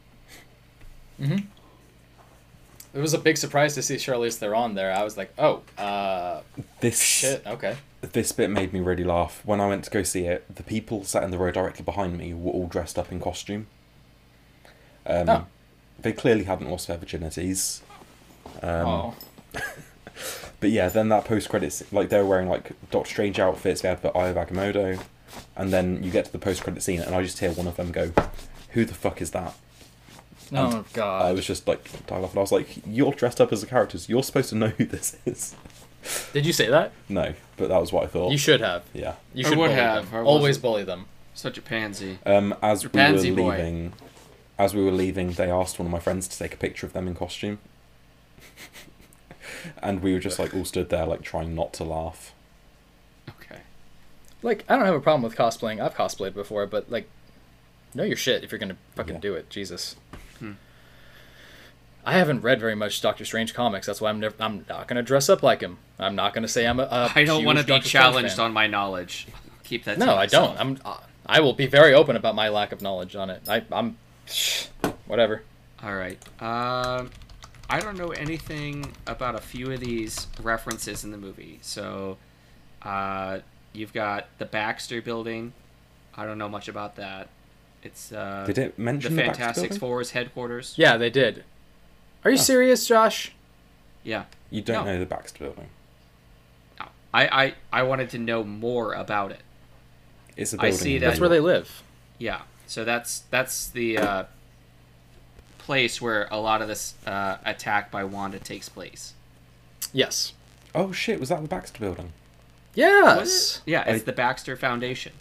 Mm-hmm. It was a big surprise to see Charlize Theron there. I was like, oh, uh, This shit, okay. this bit made me really laugh. When I went to go see it, the people sat in the row directly behind me were all dressed up in costume. Um, Oh. They clearly hadn't lost their virginities. Um, oh, *laughs* But yeah, then that post credits, like they were wearing like Doctor Strange outfits. They had the Eye of Agamotto, and then you get to the post credit scene, and I just hear one of them go, "Who the fuck is that?" Oh god! I was just like, dying off, and I was like, "You're dressed up as the characters. You're supposed to know who this is." Did you say that? No, but that was what I thought. You should have. yeah. You I should would bully have, them. I Always bully them. Such a pansy. Um, as You're we were pansy boy. leaving, as we were leaving, they asked one of my friends to take a picture of them in costume, *laughs* and we were just like all stood there, like trying not to laugh. Okay. Like, I don't have a problem with cosplaying. I've cosplayed before, but like, know your shit if you're gonna fucking Yeah. do it. Jesus. Hmm. I haven't read very much Doctor Strange comics. That's why I'm never. I'm not gonna dress up like him. I'm not gonna say I'm a. a I don't want to be challenged on my knowledge. Keep that. to No, I don't. I'm. uh, I will be very open about my lack of knowledge on it. I, I'm. *sighs* Whatever. All right. Um, I don't know anything about a few of these references in the movie. So, uh, you've got the Baxter Building. I don't know much about that. It's uh, Did it the mention the, Baxter Fantastic Building? Four's headquarters. Yeah, they did. Are you Oh. serious, Josh? Yeah. You don't No. know the Baxter Building. No. I, I I wanted to know more about it. It's a I building. see that- That's where they live. Yeah. So that's that's the uh, place where a lot of this uh, attack by Wanda takes place. Yes. Oh shit! Was that the Baxter Building? Yes. Yeah, it's I- the Baxter Foundation.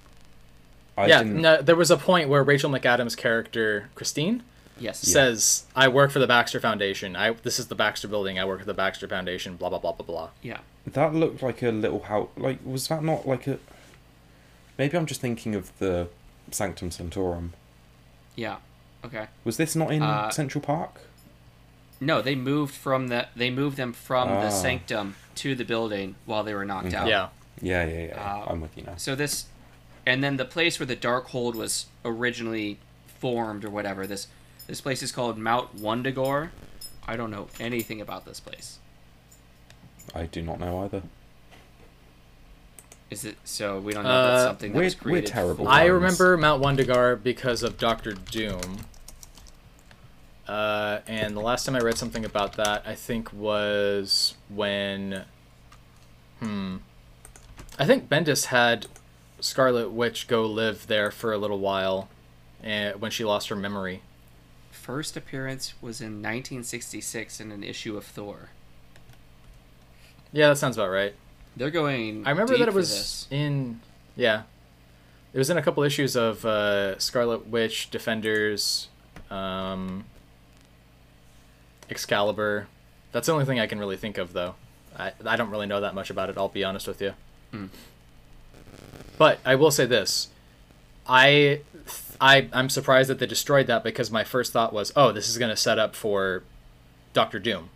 I yeah. didn't. No, there was a point where Rachel McAdams' character Christine Yes. says, "I work for the Baxter Foundation. I this is the Baxter Building. I work at the Baxter Foundation. Blah blah blah blah blah." Yeah. That looked like a little house. Like, was that not like a? Maybe I'm just thinking of the Sanctum Sanctorum. Yeah. Okay. Was this not in Uh, Central Park? No, they moved from the they moved them from the Ah. sanctum to the building while they were knocked Okay. out. Yeah. Yeah, yeah, yeah. uh, I'm with you now. So this, and then the place where the Darkhold was originally formed or whatever. This this place is called Mount Wundagore. I don't know anything about this place. I do not know either. Is it so? We don't know if that's Uh, something that we're- was we're terrible. for- I remember Mount Wundagore because of Doctor Doom. Uh, and the last time I read something about that, I think was when, hmm, I think Bendis had Scarlet Witch go live there for a little while, and when she lost her memory. First appearance was in 1966 in an issue of Thor. Yeah, that sounds about right. They're going. I remember that it was in, yeah, it was in a couple issues of uh, Scarlet Witch, Defenders, um, Excalibur. That's the only thing I can really think of, though. I I don't really know that much about it. I'll be honest with you. Mm. But I will say this, I. I, I'm surprised that they destroyed that because my first thought was, oh, this is going to set up for Doctor Doom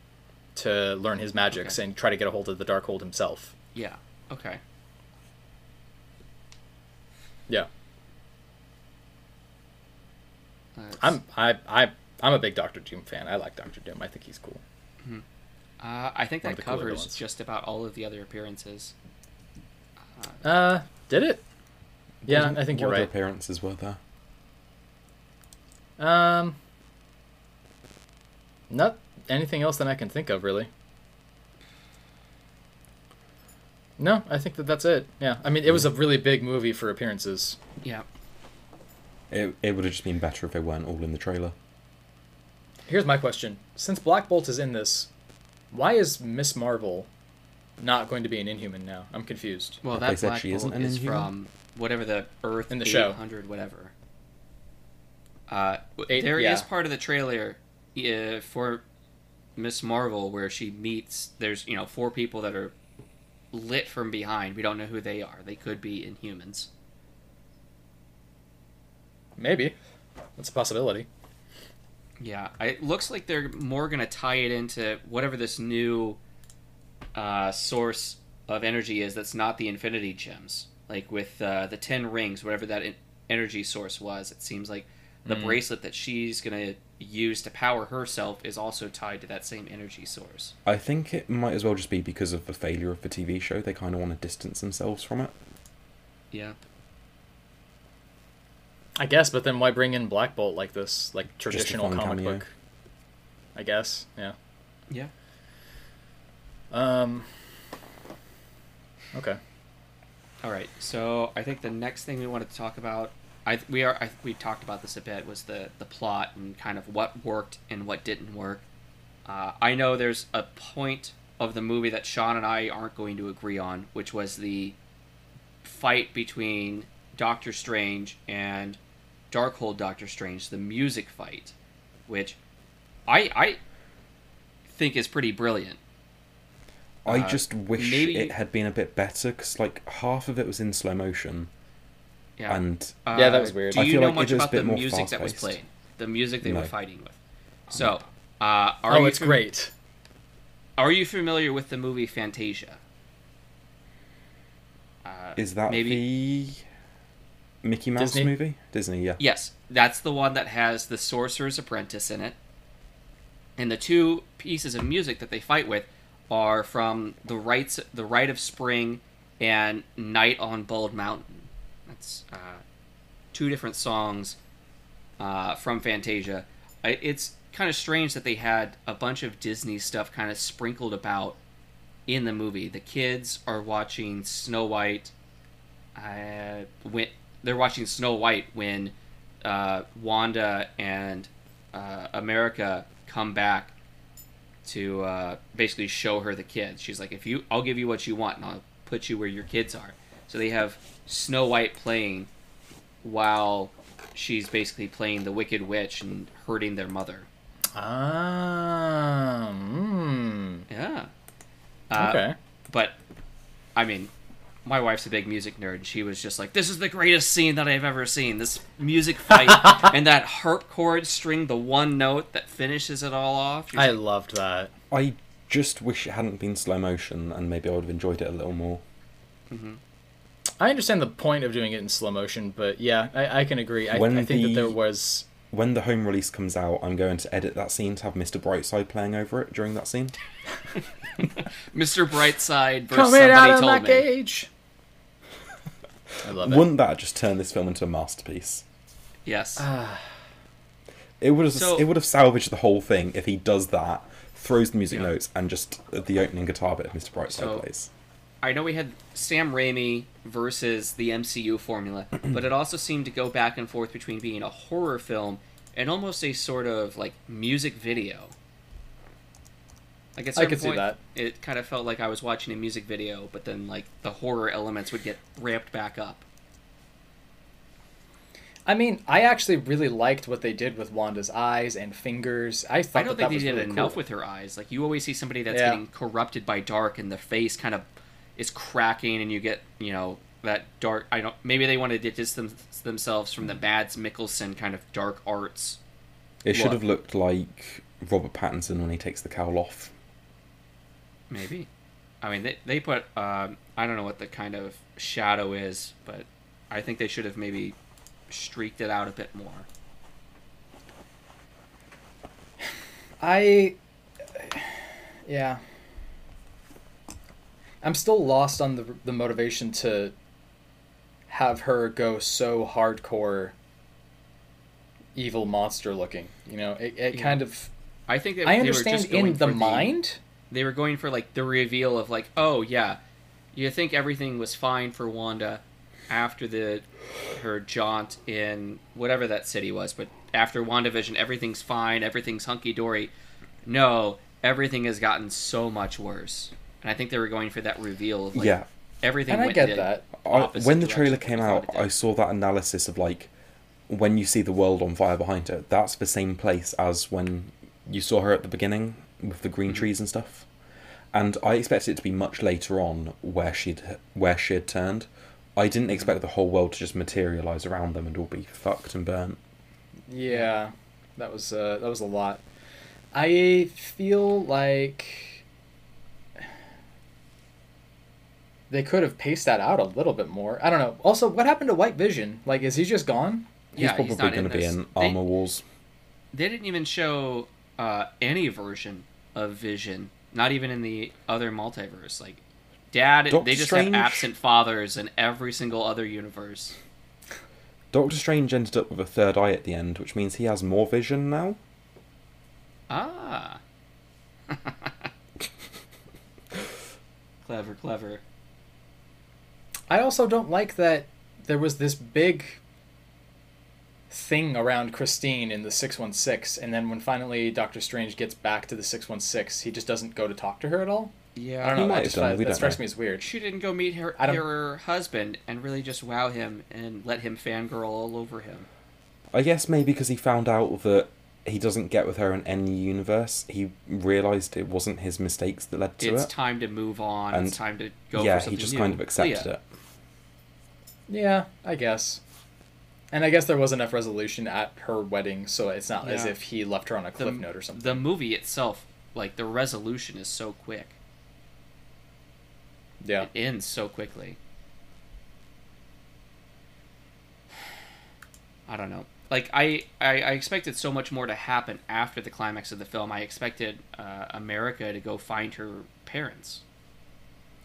to learn his magics Okay. and try to get a hold of the Darkhold himself. Yeah. Okay. Yeah, That's- I'm I I I'm a big Doctor Doom fan. I like Doctor Doom. I think he's cool. Uh, I think One that covers just about all of the other appearances. Uh, did it? Yeah, What- I think you're other right. appearances were there? Um, not anything else that I can think of really. No, I think that that's it. Yeah, I mean, it was a really big movie for appearances. Yeah. It, it would have just been better if they weren't all in the trailer. Here's my question: Since Black Bolt is in this, why is Miss Marvel not going to be an Inhuman now? I'm confused. Well, They that said Black she Bolt isn't an is Inhuman? from whatever the Earth In the show. 800 whatever. Uh, Eight- there is yeah. part of the trailer uh, for Miss Marvel where she meets. There's you know four people that are lit from behind. We don't know who they are. They could be Inhumans. Maybe that's a possibility. Yeah, it looks like they're more gonna tie it into whatever this new uh, source of energy is. That's not the Infinity Gems, like with uh, the Ten Rings, whatever that en- energy source was. It seems like the Mm. bracelet that she's gonna use to power herself is also tied to that same energy source. I think it might as well just be because of the failure of the TV show. They kind of want to distance themselves from it. Yeah, I guess, but then why bring in Black Bolt like this, like traditional comic cameo. book? I guess, yeah. yeah. Um. Okay. All right, so I think the next thing we wanted to talk about, I we are I, we talked about this a bit, was the the plot and kind of what worked and what didn't work. Uh, I know there's a point of the movie that Sean and I aren't going to agree on, which was the fight between Doctor Strange and Darkhold Doctor Strange, the music fight, which I I think is pretty brilliant. I Uh, just wish maybe- it had been a bit better because, like, half of it was in slow motion, Yeah. and Yeah, that was weird. Do I you feel know like much it is a about bit the more music that was fast-paced. played? The music they No. were fighting with. So, uh, are oh, you it's fam- great. Are you familiar with the movie Fantasia? Uh, is that maybe? the Mickey Mouse Disney? movie? Disney, yeah. Yes, that's the one that has the Sorcerer's Apprentice in it. And the two pieces of music that they fight with are from the rites, the Rite of Spring, and Night on Bald Mountain. That's uh, two different songs uh, from Fantasia. It's kind of strange that they had a bunch of Disney stuff kind of sprinkled about in the movie. The kids are watching Snow White. Uh, when they're watching Snow White when uh, Wanda and uh, America come back to uh, basically show her the kids. She's like, "If you, I'll give you what you want, and I'll put you where your kids are." So they have Snow White playing while she's basically playing the Wicked Witch and hurting their mother. Ah, mm, Yeah. Uh, okay. But, I mean, my wife's a big music nerd. and She was just like, "This is the greatest scene that I've ever seen. This music fight *laughs* and that harp chord string, the one note that finishes it all off." She's I like, loved that. I just wish it hadn't been slow motion, and maybe I would have enjoyed it a little more. Mm-hmm. I understand the point of doing it in slow motion, but yeah, I, I can agree. I, When I think that there was. When the home release comes out, I'm going to edit that scene to have Mr. Brightside playing over it during that scene. *laughs* Mr. Brightside versus Coming somebody out of told my me. cage. I love it. Wouldn't that just turn this film into a masterpiece? Yes. Ah. It would have So- it would have salvaged the whole thing if he does that, throws the music Yeah. notes, and just the opening guitar bit of Mr. Brightside So- plays. I know we had Sam Raimi versus the MCU formula, *clears throat* but it also seemed to go back and forth between being a horror film and almost a sort of like music video. Like at I certain could see point, that. It kind of felt like I was watching a music video, but then like the horror elements would get ramped back up. I mean, I actually really liked what they did with Wanda's eyes and fingers. I thought I don't that think that they was did really enough cool. with her eyes. Like you always see somebody that's Yeah. getting corrupted by dark, and the face kind of is cracking, and you get you know that dark. I don't. Maybe they wanted to distance themselves from the mm. Mads Mikkelsen kind of dark arts. It should Look. have looked like Robert Pattinson when he takes the cowl off. Maybe. I mean, they they put um, I don't know what the kind of shadow is, but I think they should have maybe streaked it out a bit more. I, yeah. I'm still lost on the the motivation to have her go so hardcore evil monster looking. You know, it, it Yeah. kind of I think I they were understand just going in the for mind. They were going for like the reveal of like, oh yeah, you think everything was fine for Wanda after the her jaunt in whatever that city was, but after WandaVision, everything's fine, everything's hunky dory. No, everything has gotten so much worse, and I think they were going for that reveal of like yeah, everything. And I get that. I, when the trailer came out. I saw that analysis of like when you see the world on fire behind her. That's the same place as when you saw her at the beginning with the Mm-hmm. green trees and stuff. And I expected it to be much later on where she'd where she had turned. I Mm-hmm. didn't expect the whole world to just materialize around them and all be fucked and burnt. Yeah, that was uh, that was a lot. I feel like they could have paced that out a little bit more. I don't know. Also, what happened to White Vision? Like, is he just gone? He's Yeah, probably he's not going to be this. in They- Armor Wars. They didn't even show uh, any version of Vision, not even in the other multiverse. Like, Dad, Doctor they just Strange? have absent fathers in every single other universe. Doctor Strange ended up with a third eye at the end, which means he has more vision now. Ah. *laughs* clever, clever. I also don't like that there was this big thing around Christine in the 616 and then when finally Doctor Strange gets back to the 616, he just doesn't go to talk to her at all. Yeah. I don't know. might That, just, done, that, that strikes know. me as weird. She didn't go meet her, her husband and really just wow him and let him fangirl all over him. I guess maybe because he found out that he doesn't get with her in any universe, he realized it wasn't his mistakes that led to It's it. It's time to move on. And it's time to go yeah, for something he just new. kind of accepted Leah. it. Yeah, I guess. And I guess there was enough resolution at her wedding, so it's not as if he left her on a The, cliff note or something. the movie itself, like the resolution is so quick. yeah. It ends so quickly. *sighs* I don't know. Like I, I, I expected so much more to happen after the climax of the film. I expected uh, America to go find her parents.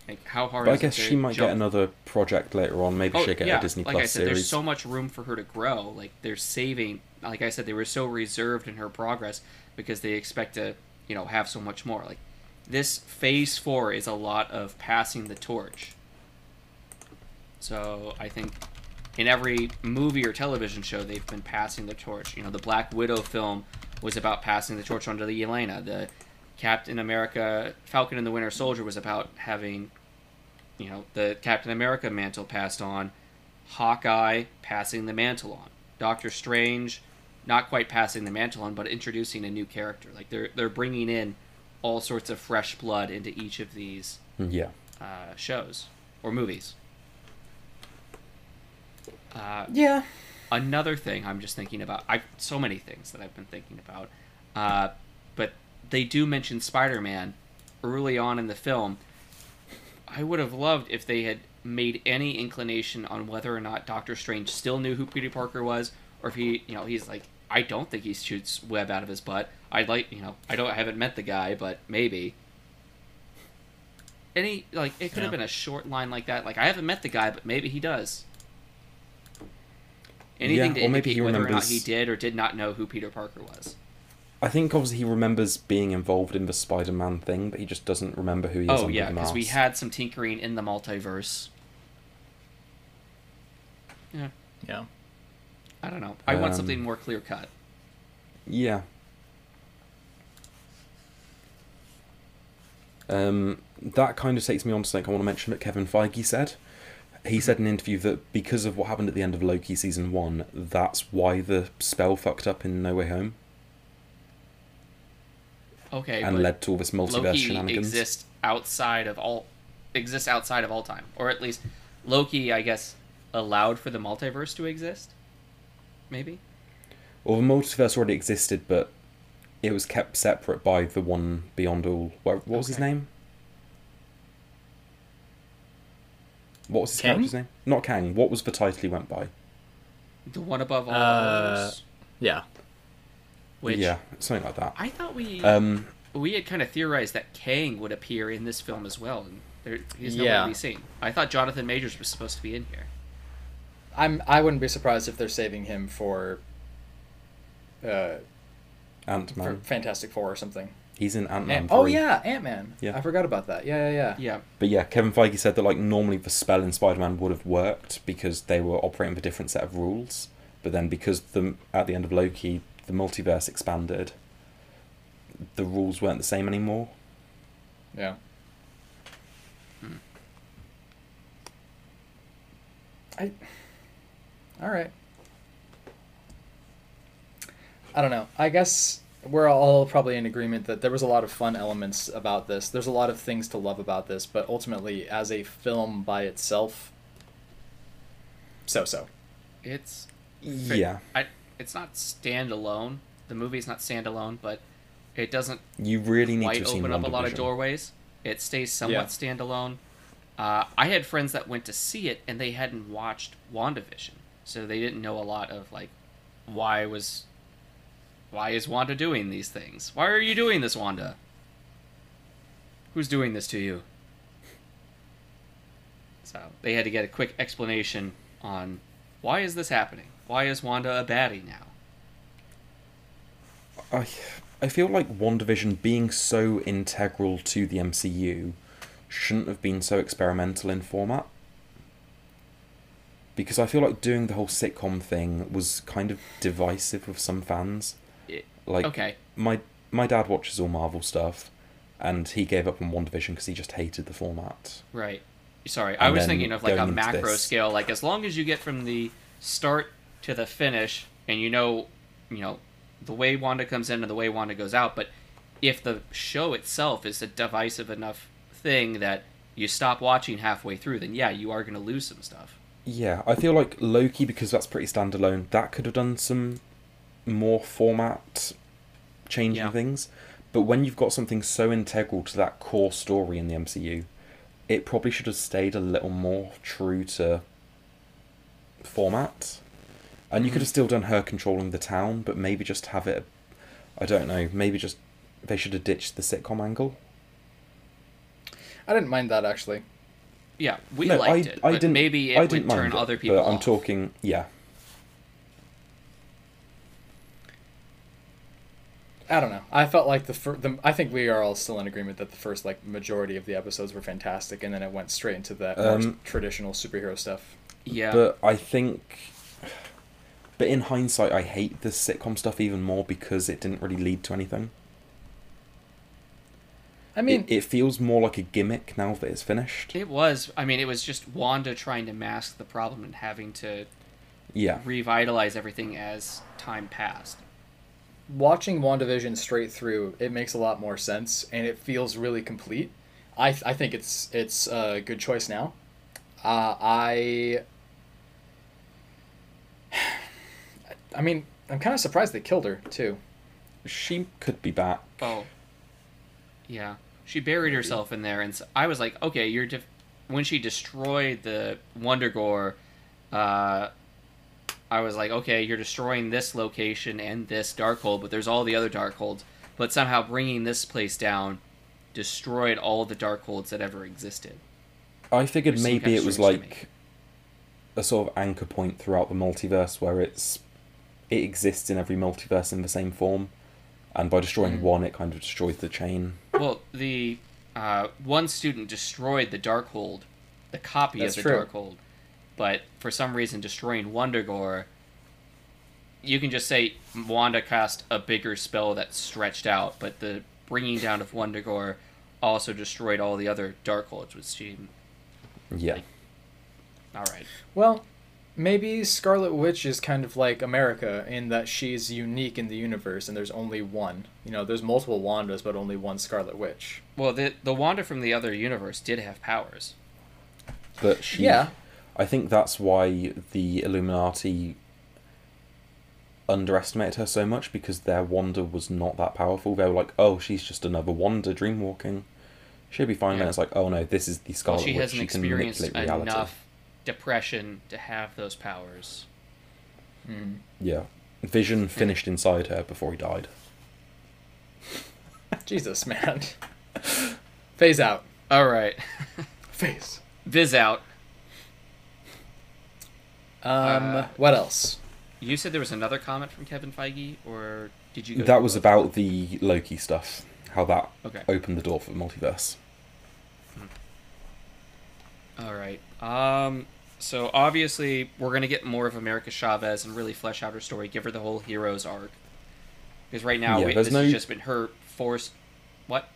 Like how hard? But I guess she might jump- get another project later on. Maybe oh, she'll get a Disney Oh, like Plus I said, series. there's so much room for her to grow. Like they're saving. Like I said, they were so reserved in her progress because they expect to, you know, have so much more. Like this phase four is a lot of passing the torch. So I think in every movie or television show they've been passing the torch. You know, the Black Widow film was about passing the torch on to the Yelena. The Captain America Falcon and the Winter Soldier was about having you know, the Captain America mantle passed on, Hawkeye passing the mantle on, Doctor Strange not quite passing the mantle on, but introducing a new character. Like they're they're bringing in all sorts of fresh blood into each of these yeah. uh, shows or movies. Uh, Yeah. another thing I'm just thinking about. I so many things that I've been thinking about, uh, but they do mention Spider-Man early on in the film. I would have loved if they had made any inclination on whether or not Doctor Strange still knew who Peter Parker was, or if he, you know, he's like, I don't think he shoots web out of his butt. I'd like, you know, I don't, I haven't met the guy, but maybe. Any like it could have been a short line like that. Like I haven't met the guy, but maybe he does. Anything Yeah, to maybe indicate he whether or not he did or did not know who Peter Parker was. I think obviously he remembers being involved in the Spider-Man thing, but he just doesn't remember who he is. Oh yeah, because we had some tinkering in the multiverse. Yeah, Yeah. I don't know. I want Um, something more clear cut. Yeah. Um, that kind of takes me on to something I want to mention that Kevin Feige said. He said in an interview that because of what happened at the end of Loki season one, that's why the spell fucked up in No Way Home Okay, and led to all this multiverse Loki shenanigans. exists outside of all exists outside of all time, or at least Loki, I guess, allowed for the multiverse to exist. Maybe. Well, the multiverse already existed, but it was kept separate by the one beyond all. What, what was his name? What was his Kang? character's name? Not Kang. What was the title he went by? The one above all Uh, Yeah. Which yeah, something like that. I thought we Um, we had kind of theorized that Kang would appear in this film as well, and there, he's nowhere Yeah. to be seen. I thought Jonathan Majors was supposed to be in here. I'm. I wouldn't be surprised if they're saving him for. Uh, Ant for Man. Fantastic Four or something. He's in Ant Man. Ant- oh yeah, Ant Man. Yeah. I forgot about that. Yeah, yeah, yeah. Yeah, But yeah, Kevin Feige said that like normally the spell in Spider Man would have worked because they were operating with a different set of rules. But then because the at the end of Loki, the multiverse expanded, the rules weren't the same anymore. Yeah. Hmm. I. All right. I don't know. I guess we're all probably in agreement that there was a lot of fun elements about this. There's a lot of things to love about this, but ultimately, as a film by itself, so so. it's Yeah, I it's not standalone. The movie is not standalone, but it doesn't you really need to quite have open up a lot of doorways. It stays somewhat Yeah. standalone. Uh, I had friends that went to see it and they hadn't watched WandaVision, so they didn't know a lot of like why was why is Wanda doing these things? Why are you doing this, Wanda? Who's doing this to you? So they had to get a quick explanation on why is this happening? Why is Wanda a baddie now? I I feel like WandaVision being so integral to the MCU shouldn't have been so experimental in format. Because I feel like doing the whole sitcom thing was kind of divisive with some fans. Like okay. my my dad watches all Marvel stuff, and he gave up on WandaVision because he just hated the format. Right. Sorry, I was thinking of like a macro this- scale. Like as long as you get from the start to the finish, and you know, you know, the way Wanda comes in and the way Wanda goes out. But if the show itself is a divisive enough thing that you stop watching halfway through, then yeah, you are going to lose some stuff. Yeah, I feel like Loki because that's pretty standalone. That could have done some more format changing Yeah. things. But when you've got something so integral to that core story in the MCU, it probably should have stayed a little more true to format. And you could have still done her controlling the town, but maybe just have it. I don't know. Maybe just they should have ditched the sitcom angle. I didn't mind that actually. Yeah, we no, liked I, it, I but didn't. maybe it I would didn't turn mind it, other people But I'm off. talking. Yeah, I don't know. I felt like the, fir- the I think we are all still in agreement that the first like majority of the episodes were fantastic, and then it went straight into that more Um, traditional superhero stuff. Yeah, But I think, but in hindsight, I hate the sitcom stuff even more because it didn't really lead to anything. I mean, it, it feels more like a gimmick now that it's finished. it was. I mean, it was just Wanda trying to mask the problem and having to Yeah, revitalize everything as time passed. watching WandaVision straight through, it makes a lot more sense, and it feels really complete. I th- I think it's it's a good choice now. Uh, I. I mean, I'm kind of surprised they killed her too. she could be back. Oh. Yeah. She buried herself in there, and I was like, okay, you're. Def- when she destroyed the Wundagore, uh, I was like, okay, you're destroying this location and this Darkhold, but there's all the other Darkholds. But somehow bringing this place down destroyed all the Darkholds that ever existed. I figured Which maybe kinda it was strange to me. like a sort of anchor point throughout the multiverse where it's it exists in every multiverse in the same form, and by destroying Mm. one, it kind of destroys the chain. Well, the uh, one student destroyed the Darkhold, the copy That's of the true. Darkhold, but for some reason destroying Wundagore. You can just say Wanda cast a bigger spell that stretched out, but the bringing down of Wundagore also destroyed all the other Darkholds, which seemed Yeah, all right. Well, maybe Scarlet Witch is kind of like America in that she's unique in the universe, and there's only one. You know, there's multiple Wandas, but only one Scarlet Witch. Well, the the Wanda from the other universe did have powers. but she. Yeah. I think that's why the Illuminati underestimated her so much because their Wanda was not that powerful. They were like, "Oh, she's just another Wanda dreamwalking. She'll be fine." Yeah. And it's like, "Oh no, this is the Well, Scarlet she Witch. hasn't She can experienced manipulate reality." enough depression to have those powers. Mm. Yeah, Vision finished inside her before he died. *laughs* Jesus, man. Phase out. All right, Phase. Viz out. Um, Uh, what else? You said there was another comment from Kevin Feige, or did you? Go That was both? about the Loki stuff. How that Okay. opened the door for the multiverse. All right. Um. So obviously, we're gonna get more of America Chavez and really flesh out her story. Give her the whole hero's arc. Because right now, Yeah, there's this no- has just been her forced. What?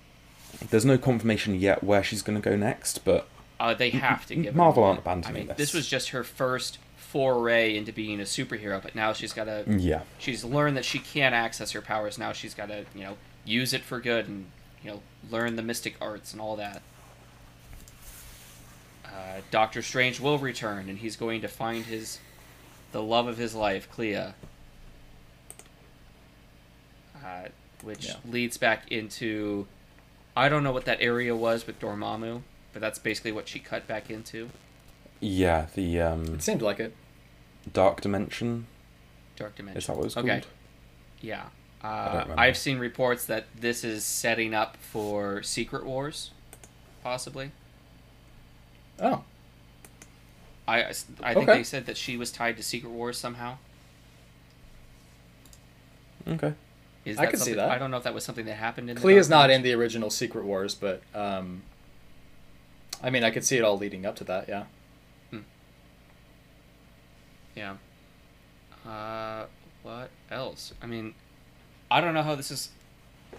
There's no confirmation yet where she's going to go next, but Uh, they have to give. her Marvel aren't abandoning I mean, this. this was just her first foray into being a superhero, but now she's got to. yeah, She's learned that she can't access her powers. Now she's got to, you know, use it for good and you know learn the mystic arts and all that. Uh, Doctor Strange will return, and he's going to find his, the love of his life, Clea. Uh, which Yeah. leads back into, I don't know what that area was with Dormammu, but that's basically what she cut back into. yeah. The um, It seemed like it. Dark Dimension Dark Dimension. is that what it's Okay. called? Yeah. Uh. I've seen reports that this is setting up for Secret Wars, possibly. Oh, I, I think Okay. they said that she was tied to Secret Wars somehow. Okay. Is I can see that. I don't know if that was something that happened in. the Clea's not in the original Secret Wars, but um, I mean, I could see it all leading up to that. Yeah. Yeah. Uh, what else? I mean, I don't know how this is.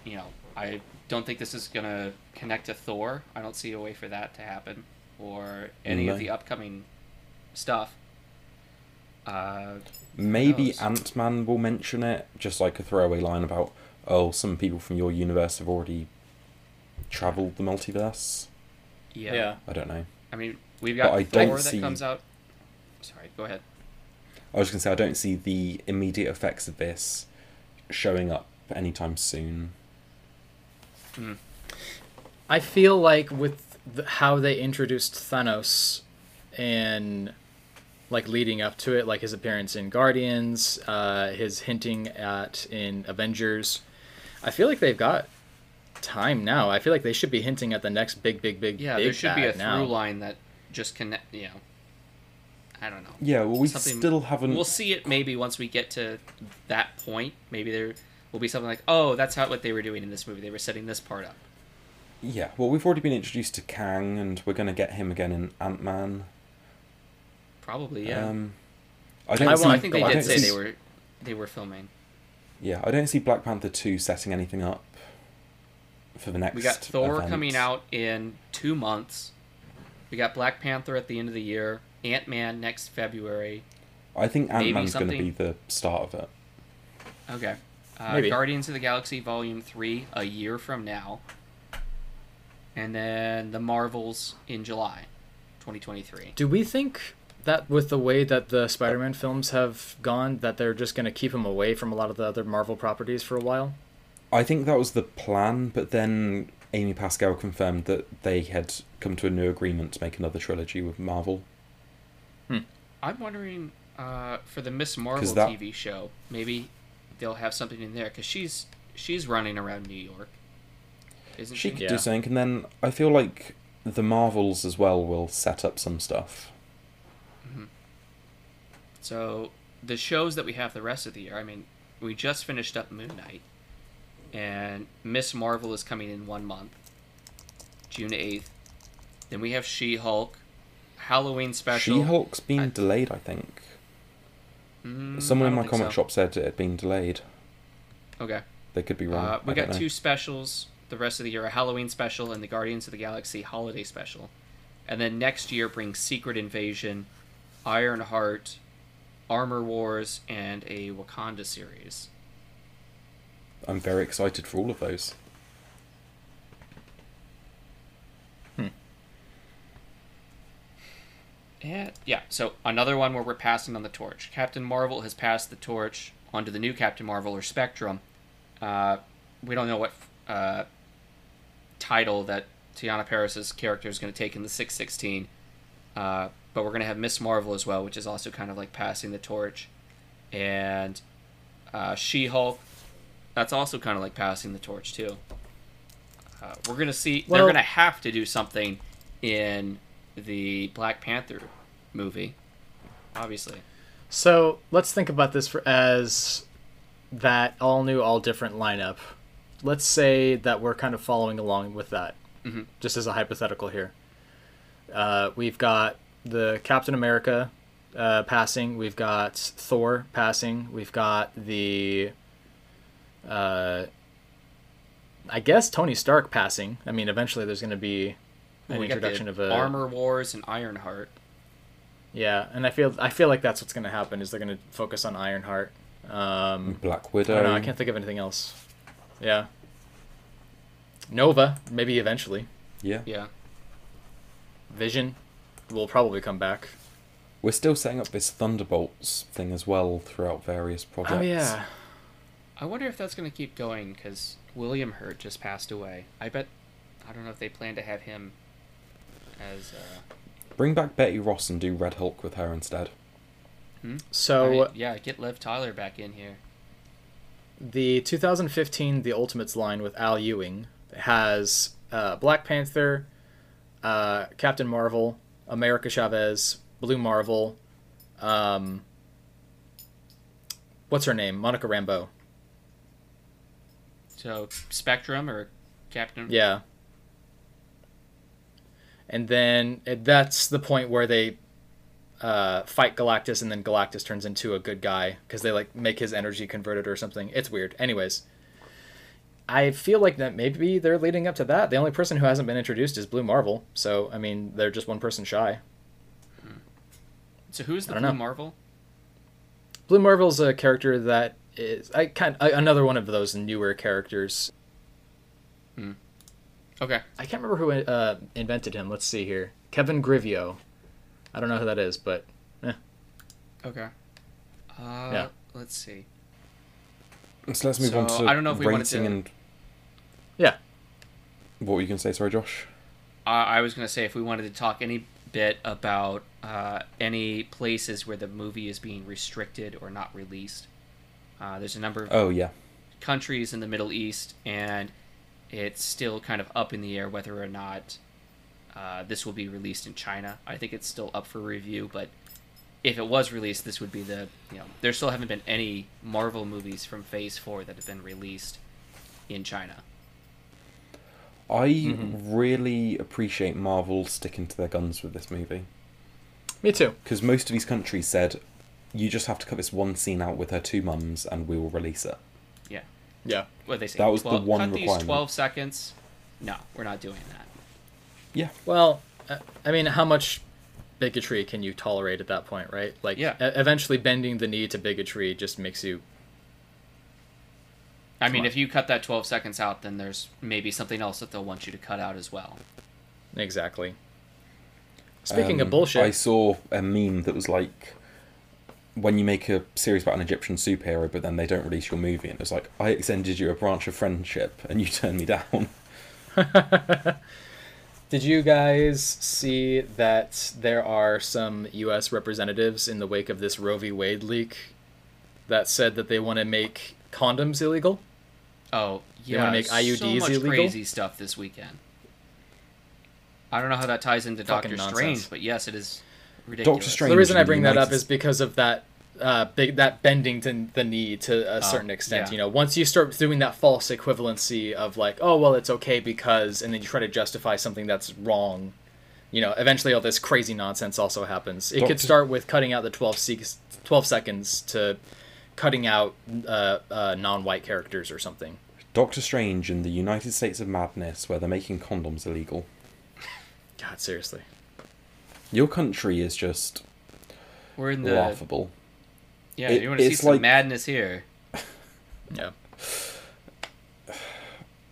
You know, I don't think this is gonna connect to Thor. I don't see a way for that to happen, or any of the upcoming stuff. Uh, Maybe? Ant Man will mention it, just like a throwaway line about, oh, some people from your universe have already traveled the multiverse. yeah. Yeah. I don't know. I mean, we've got I Thor that see- comes out. Sorry, go ahead. I was going to say, I don't see the immediate effects of this showing up anytime soon. I feel like with the, how they introduced Thanos and like leading up to it, like his appearance in Guardians, uh, his hinting at in Avengers, I feel like they've got time now. I feel like they should be hinting at the next big, big, big, Yeah, big there should be a bad now. through line that just connect. You know, I don't know. Yeah, well, we Something- still haven't. We'll see it maybe once we get to that point. Maybe there will be something like, oh, that's how what they were doing in this movie. They were setting this part up. Yeah, well, we've already been introduced to Kang, and we're going to get him again in Ant Man. Probably, yeah. Um, I I don't want- see. well, I think they I did don't say see- they were they were filming. Yeah, I don't see Black Panther two setting anything up for the next. We got Thor event. coming out in two months. We got Black Panther at the end of the year. Ant Man next February. I think maybe Ant Man's going to be the start of it. Okay. Uh, Maybe. Guardians of the Galaxy Volume 3 a year from now. And then the Marvels in July 2023. Do we think that with the way that the Spider-Man films have gone, that they're just going to keep him away from a lot of the other Marvel properties for a while? I think that was the plan, but then Amy Pascal confirmed that they had come to a new agreement to make another trilogy with Marvel. I'm wondering uh, for the Miss Marvel that- TV show, maybe they'll have something in there because she's she's running around New York, isn't She she? could Yeah. do something, and then I feel like the Marvels as well will set up some stuff. So the shows that we have the rest of the year, I mean, we just finished up Moon Knight, and Miss Marvel is coming in one month, June eighth. Then we have She Hulk, Halloween special. She Hulk's been I- delayed, I think. Mm, Someone I in my comic so. shop said it had been delayed. Okay. They could be wrong. Uh, we I got two specials the rest of the year: a Halloween special and the Guardians of the Galaxy holiday special. And then next year brings Secret Invasion, Ironheart, Armor Wars, and a Wakanda series. I'm very excited for all of those. And yeah, so another one where we're passing on the torch. Captain Marvel has passed the torch onto the new Captain Marvel or Spectrum. Uh, we don't know what uh, title that Teyonah Parris's character is going to take in the 616. Uh, but we're going to have Miss Marvel as well, which is also kind of like passing the torch. And uh, She Hulk, that's also kind of like passing the torch, too. Uh, we're going to see, they're going to have to do something in the Black Panther movie, obviously. So let's think about this for, as that all new, all different lineup. Let's say that we're kind of following along with that, Mhm. just as a hypothetical here. Uh, we've got the Captain America uh, passing. We've got Thor passing. We've got the, uh, I guess Tony Stark passing. I mean, eventually there's going to be an we got introduction the of a Armor Wars and Ironheart. Yeah, and I feel I feel like that's what's going to happen is they're going to focus on Ironheart. Um, Black I Widow. don't know. I can't think of anything else. Yeah. Nova, maybe eventually. Yeah. Yeah. Vision will probably come back. We're still setting up this Thunderbolts thing as well throughout various projects. Oh yeah. I wonder if that's going to keep going because William Hurt just passed away. I bet. I don't know if they plan to have him as. Uh, Bring back Betty Ross and do Red Hulk with her instead. So I mean, yeah, get Liv Tyler back in here. The 2015 The Ultimates line with Al Ewing has uh, Black Panther, uh, Captain Marvel, America Chavez, Blue Marvel, um, what's her name? Monica Rambeau. So Spectrum or Captain. Yeah. And then that's the point where they uh, fight Galactus, and then Galactus turns into a good guy because they like make his energy converted or something. It's weird. Anyways, I feel like that maybe they're leading up to that. The only person who hasn't been introduced is Blue Marvel, so I mean they're just one person shy. So who's the I Blue know. Marvel? Blue Marvel's a character that is I kind another one of those newer characters. Okay. I can't remember who uh, invented him. Let's see here. Kevin Grevioux. I don't know who that is, but eh. Okay. Uh, Yeah. Let's see. So let's move So, on to I don't know if we wanted rating to- and yeah. what were you going to say? Sorry, Josh. I I was going to say if we wanted to talk any bit about uh, any places where the movie is being restricted or not released. Uh, there's a number of Oh yeah. countries in the Middle East, and it's still kind of up in the air whether or not uh, this will be released in China. I think it's still up for review, but if it was released, this would be the you know there still haven't been any Marvel movies from Phase Four that have been released in China. I Mm-hmm. really appreciate Marvel sticking to their guns with this movie Me too. because most of these countries said, "You just have to cut this one scene out with her two mums, and we will release it." Yeah, Yeah. what they say. That was the 12 one cut these twelve seconds. No, we're not doing that. Yeah. Well, uh, I mean, how much bigotry can you tolerate at that point, right? Like, Yeah. e- eventually bending the knee to bigotry just makes you. I mean, on. if you cut that twelve seconds out, then there's maybe something else that they'll want you to cut out as well. Exactly. Speaking of Um, bullshit, I saw a meme that was like, when you make a series about an Egyptian superhero, but then they don't release your movie, and it's like, I extended you a branch of friendship, and you turned me down. *laughs* did you guys see that there are some U.S. representatives in the wake of this Roe v. Wade leak that said that they want to make condoms illegal? Oh, They yeah. wanna make so much illegal? crazy stuff this weekend. I don't know how that ties into Fucking Doctor nonsense. Strange, but yes, it is ridiculous. Doctor Strange the reason I bring that up is because of that uh, big that bending to the knee to a certain extent. yeah. You know, once you start doing that false equivalency of like, oh well, it's okay because, and then you try to justify something that's wrong. You know, eventually all this crazy nonsense also happens. It could start with cutting out the 12, se- 12 seconds to cutting out uh, uh, non-white characters or something. Doctor Strange in the United States of Madness, where they're making condoms illegal. God, seriously. Your country is just We're in the laughable. Yeah. It- you want to see it's some like- madness here? *sighs* Yeah.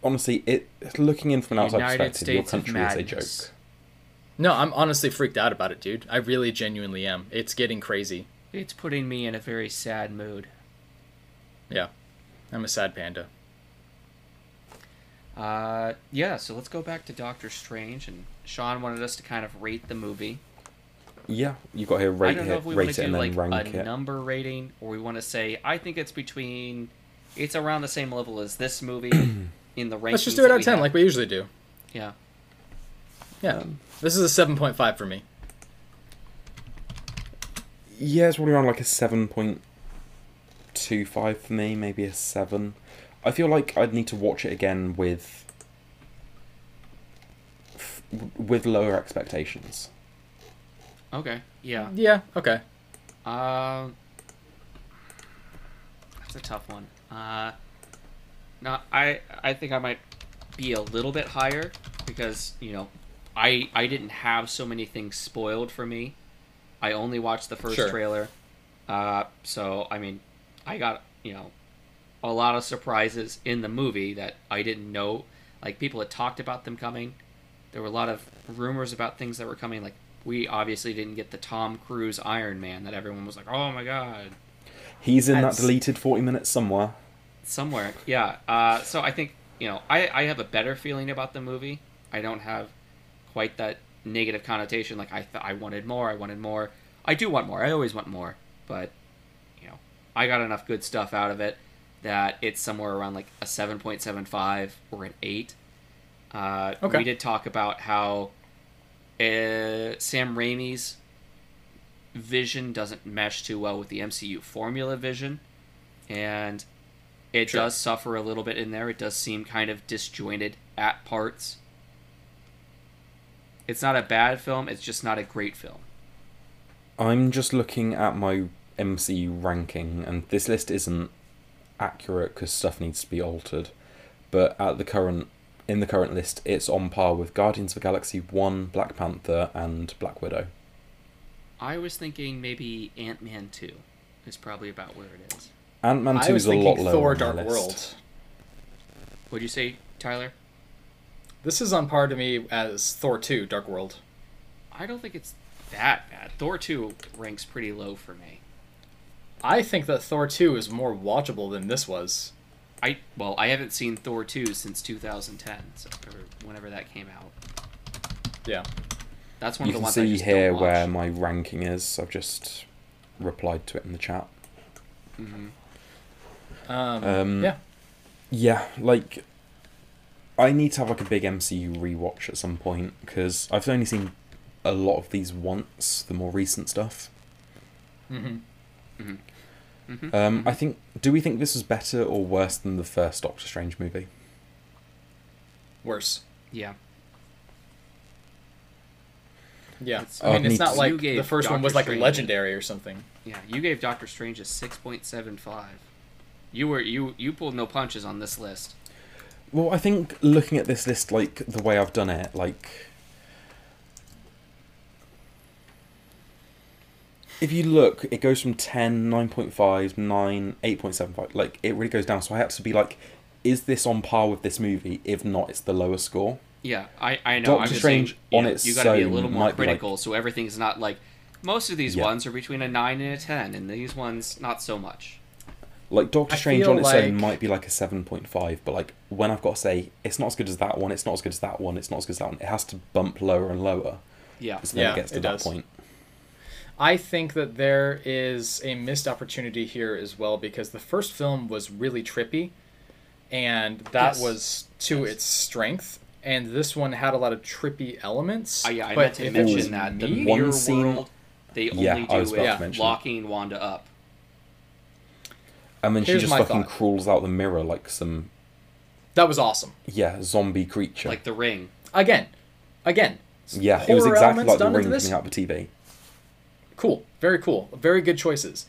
Honestly, it looking in from an outside United perspective, your States of country is a joke. No, I'm honestly freaked out about it, dude. I really genuinely am. It's getting crazy. It's putting me in a very sad mood. Yeah, I'm a sad panda. Uh, yeah, so let's go back to Doctor Strange, and Sean wanted us to kind of rate the movie. Yeah, you got here I don't know it, if we want to do like a it. number rating, or we want to say I think it's between, it's around the same level as this movie *clears throat* in the rankings. Let's just do it that out of ten, have. like we usually do. yeah. Yeah, um, this is a seven point five for me. Yeah, it's probably around like a seven point two five for me, maybe a seven. I feel like I'd need to watch it again with f- with lower expectations. Okay. Yeah. Yeah. Okay. Um, that's a tough one. Uh, no, I I think I might be a little bit higher because you know, I I didn't have so many things spoiled for me. I only watched the first Sure. trailer, uh, so I mean, I got you know, a lot of surprises in the movie that I didn't know. Like people had talked about them coming. There were a lot of rumors about things that were coming. Like we obviously didn't get the Tom Cruise Iron Man that everyone was like, "Oh my god!" He's in that deleted forty minutes somewhere. Somewhere, yeah. Uh, so I think you know, I I have a better feeling about the movie. I don't have quite that negative connotation. Like I th- I wanted more. I wanted more. I do want more. I always want more. But you know, I got enough good stuff out of it that it's somewhere around like a seven point seven five or an eight. Uh, Okay. We did talk about how uh, Sam Raimi's vision doesn't mesh too well with the MCU formula vision, and it Sure. does suffer a little bit in there. It does seem kind of disjointed at parts. It's not a bad film. It's just not a great film. I'm just looking at my MCU ranking, and this list isn't accurate because stuff needs to be altered. But at the current, in the current list, it's on par with Guardians of the Galaxy One, Black Panther, and Black Widow. I was thinking maybe Ant Man two is probably about where it is. Ant Man I Two was is a lot thinking lower Thor: on my Dark list. World. What'd you say, Tyler? This is on par to me as Thor 2: Dark World. I don't think it's that bad. Thor two ranks pretty low for me. I think that Thor 2 is more watchable than this was. I well, I haven't seen Thor two since 2010, so or whenever that came out. Yeah. That's one You of the can ones I see just here where my ranking is. I've just replied to it in the chat. Mhm. Um, Um, yeah. Yeah, like I need to have like a big MCU rewatch at some point because I've only seen a lot of these once, the more recent stuff. Hmm Um, I think. Do we think this was better or worse than the first Doctor Strange movie? Worse. Yeah. Yeah. It's- I mean, I'd it's not to- like the first one was like Strange- legendary or something. Yeah, you gave Doctor Strange a six point seven five. You were you you pulled no punches on this list. Well, I think looking at this list, like the way I've done it, like if you look, it goes from 10, 9.5, 9, 8.75. Like it really goes down. So I had to be like, is this on par with this movie? If not, it's the lower score. Yeah, I I know. Doctor I'm just Strange saying, you on know, its you got to be a little more might be like- critical, so everything's not like most of these Yeah. ones are between a nine and a ten, and these ones not so much. Like Doctor I Strange on its own might be like a seven point five, but like when I've got to say it's not as good as that one, it's not as good as that one, it's not as good as that one. It has to bump lower and lower. Yeah, So then Yeah, it gets to it that does. point. I think that there is a missed opportunity here as well because the first film was really trippy, and that Yes. was to its strength. And this one had a lot of trippy elements. Oh, yeah, I but meant to if it was mention that the One mirror scene- world they only Yeah, do about with mention locking Wanda up. And then she just fucking thought. crawls out the mirror like some that was awesome. yeah zombie creature. Like the ring. Again, again. yeah, it was exactly like the ring coming out of the TV. Cool. Very cool. Very good choices.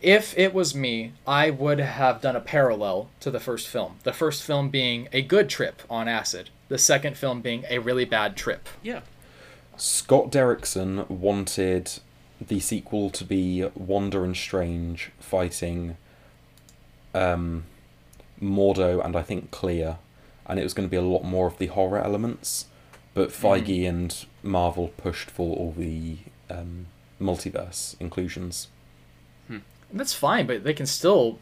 If it was me, I would have done a parallel to the first film. The first film being a good trip on acid, the second film being a really bad trip. Yeah. Scott Derrickson wanted the sequel to be Wanda and Strange fighting um, Mordo and I think Clea, and it was going to be a lot more of the horror elements. But Feige and Marvel pushed for all the um, multiverse inclusions. And that's fine, but they can still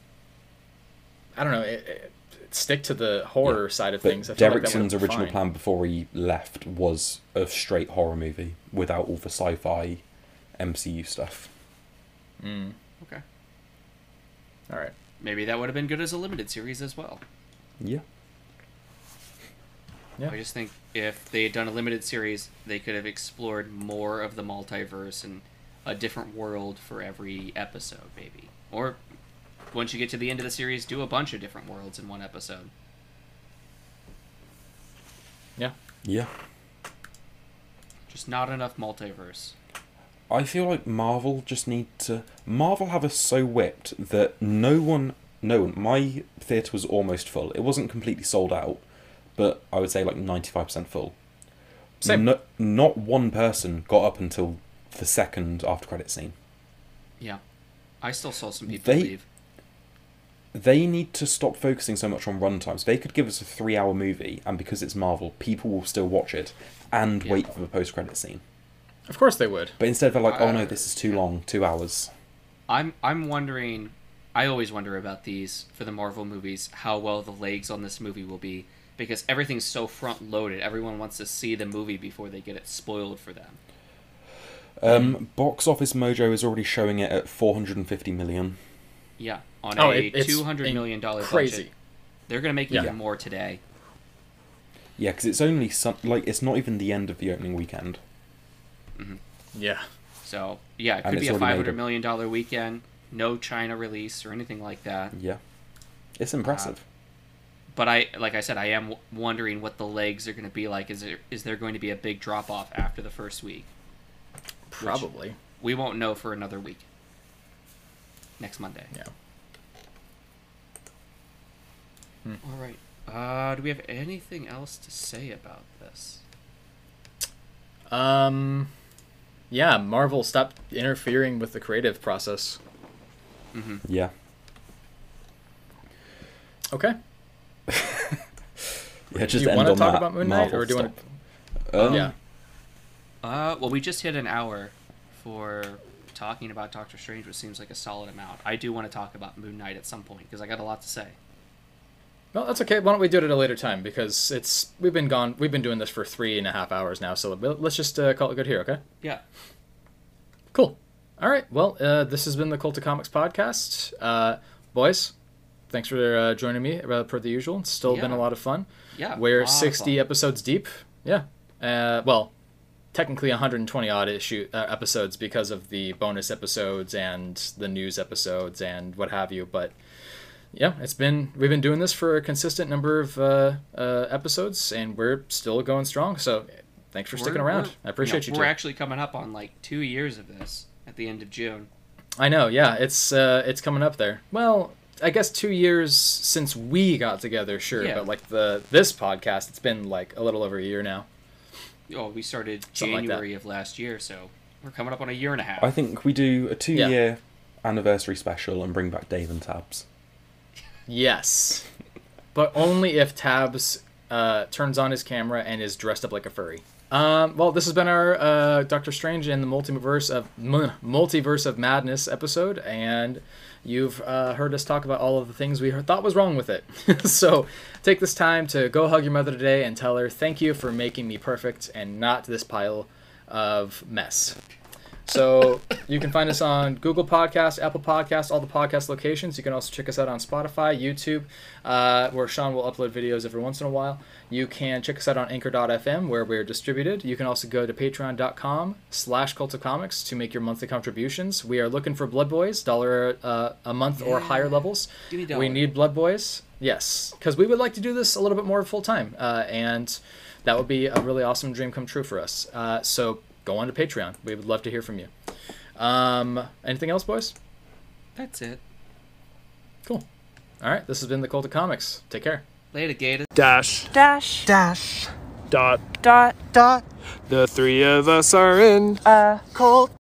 I don't know. It, it, stick to the horror Yeah. side of But things. I feel like Derrickson's original fine. plan before he left was a straight horror movie without all the sci-fi MCU stuff. Mm. Okay. All right. Maybe that would have been good as a limited series as well. Yeah. Yeah. I just think if they had done a limited series, they could have explored more of the multiverse and a different world for every episode, maybe. Or once you get to the end of the series, do a bunch of different worlds in one episode. Yeah. Yeah. Just not enough multiverse. I feel like Marvel just need to. Marvel have us so whipped that no one, no one. My theatre was almost full. It wasn't completely sold out, but I would say like ninety-five percent full. Same. No, not one person got up until the second after credit scene. Yeah. I still saw some people They- leave. They need to stop focusing so much on runtimes. They could give us a three-hour movie, and because it's Marvel, people will still watch it and Yeah. wait for the post-credit scene. Of course they would. But instead, they're like, "Oh Uh, no, this is too long. Two hours." I'm I'm wondering I always wonder about these for the Marvel movies, how well the legs on this movie will be because everything's so front loaded. Everyone wants to see the movie before they get it spoiled for them. Um, Box Office Mojo is already showing it at 450 million. Yeah, on Oh, a it- two hundred million dollar Crazy. budget. They're gonna make Yeah. even more today. Yeah, because it's only some like it's not even the end of the opening weekend. Yeah. So yeah, it could it's be a already made five hundred a- million dollar weekend. No China release or anything like that. Yeah, it's impressive. But I, like I said, I am w- wondering what the legs are going to be like. Is there is there going to be a big drop off after the first week? Probably. We won't know for another week. Next Monday. Yeah. All right. Uh, do we have anything else to say about this? Um. Yeah, Marvel stop interfering with the creative process. Mm-hmm. yeah, Okay. *laughs* yeah. Just do you want to talk that about Moon Knight, Marvel or do you want to? Um, yeah. Uh, well, we just hit an hour for talking about Doctor Strange, which seems like a solid amount. I do want to talk about Moon Knight at some point because I got a lot to say. Well, that's okay. Why don't we do it at a later time? Because it's we've been gone. We've been doing this for three and a half hours now. So let's just uh, call it good here. Okay. Yeah. Cool. All right. Well, uh, this has been the Cult of Comics podcast. Uh, boys, thanks for uh, joining me uh, per the usual. It's still been a lot of fun. Yeah. We're 60 fun. episodes deep. Yeah. Uh, well, technically 120 odd issue uh, episodes because of the bonus episodes and the news episodes and what have you. But yeah, it's been we've been doing this for a consistent number of uh, uh, episodes, and we're still going strong. So thanks for sticking We're- around. we're- I appreciate know, you. We're too. actually coming up on like two years of this at the end of June. I know, yeah, it's uh, it's coming up there. Well, I guess two years since we got together, sure, Yeah. but like the this podcast, it's been like a little over a year now. Oh, we started Something like. January of last year, so we're coming up on a year and a half. I think we do a two-year anniversary special and bring back Dave and Tabs. Yes, but only if Tabs uh, turns on his camera and is dressed up like a furry. Um, well, this has been our uh, Doctor Strange and the multiverse of m- multiverse of madness episode, and you've uh, heard us talk about all of the things we thought was wrong with it. *laughs* so take this time to go hug your mother today and tell her thank you for making me perfect and not this pile of mess. So you can find us on Google Podcast, Apple Podcast, all the podcast locations. You can also check us out on Spotify, YouTube, uh, where Sean will upload videos every once in a while. You can check us out on Anchor.fm, where we're distributed. You can also go to Patreon.com slash Cult of Comics to make your monthly contributions. We are looking for Blood Boys, dollar uh, a month or higher levels. We need Blood Boys, yes, because we would like to do this a little bit more full time, uh, and that would be a really awesome dream come true for us. Uh, so go on to Patreon. We would love to hear from you. Um, anything else, boys? That's it. Cool. All right, this has been the Cult of Comics. Take care. Later, Gator. Dash. Dash. Dash. Dot. Dot. Dot. The three of us are in A cult.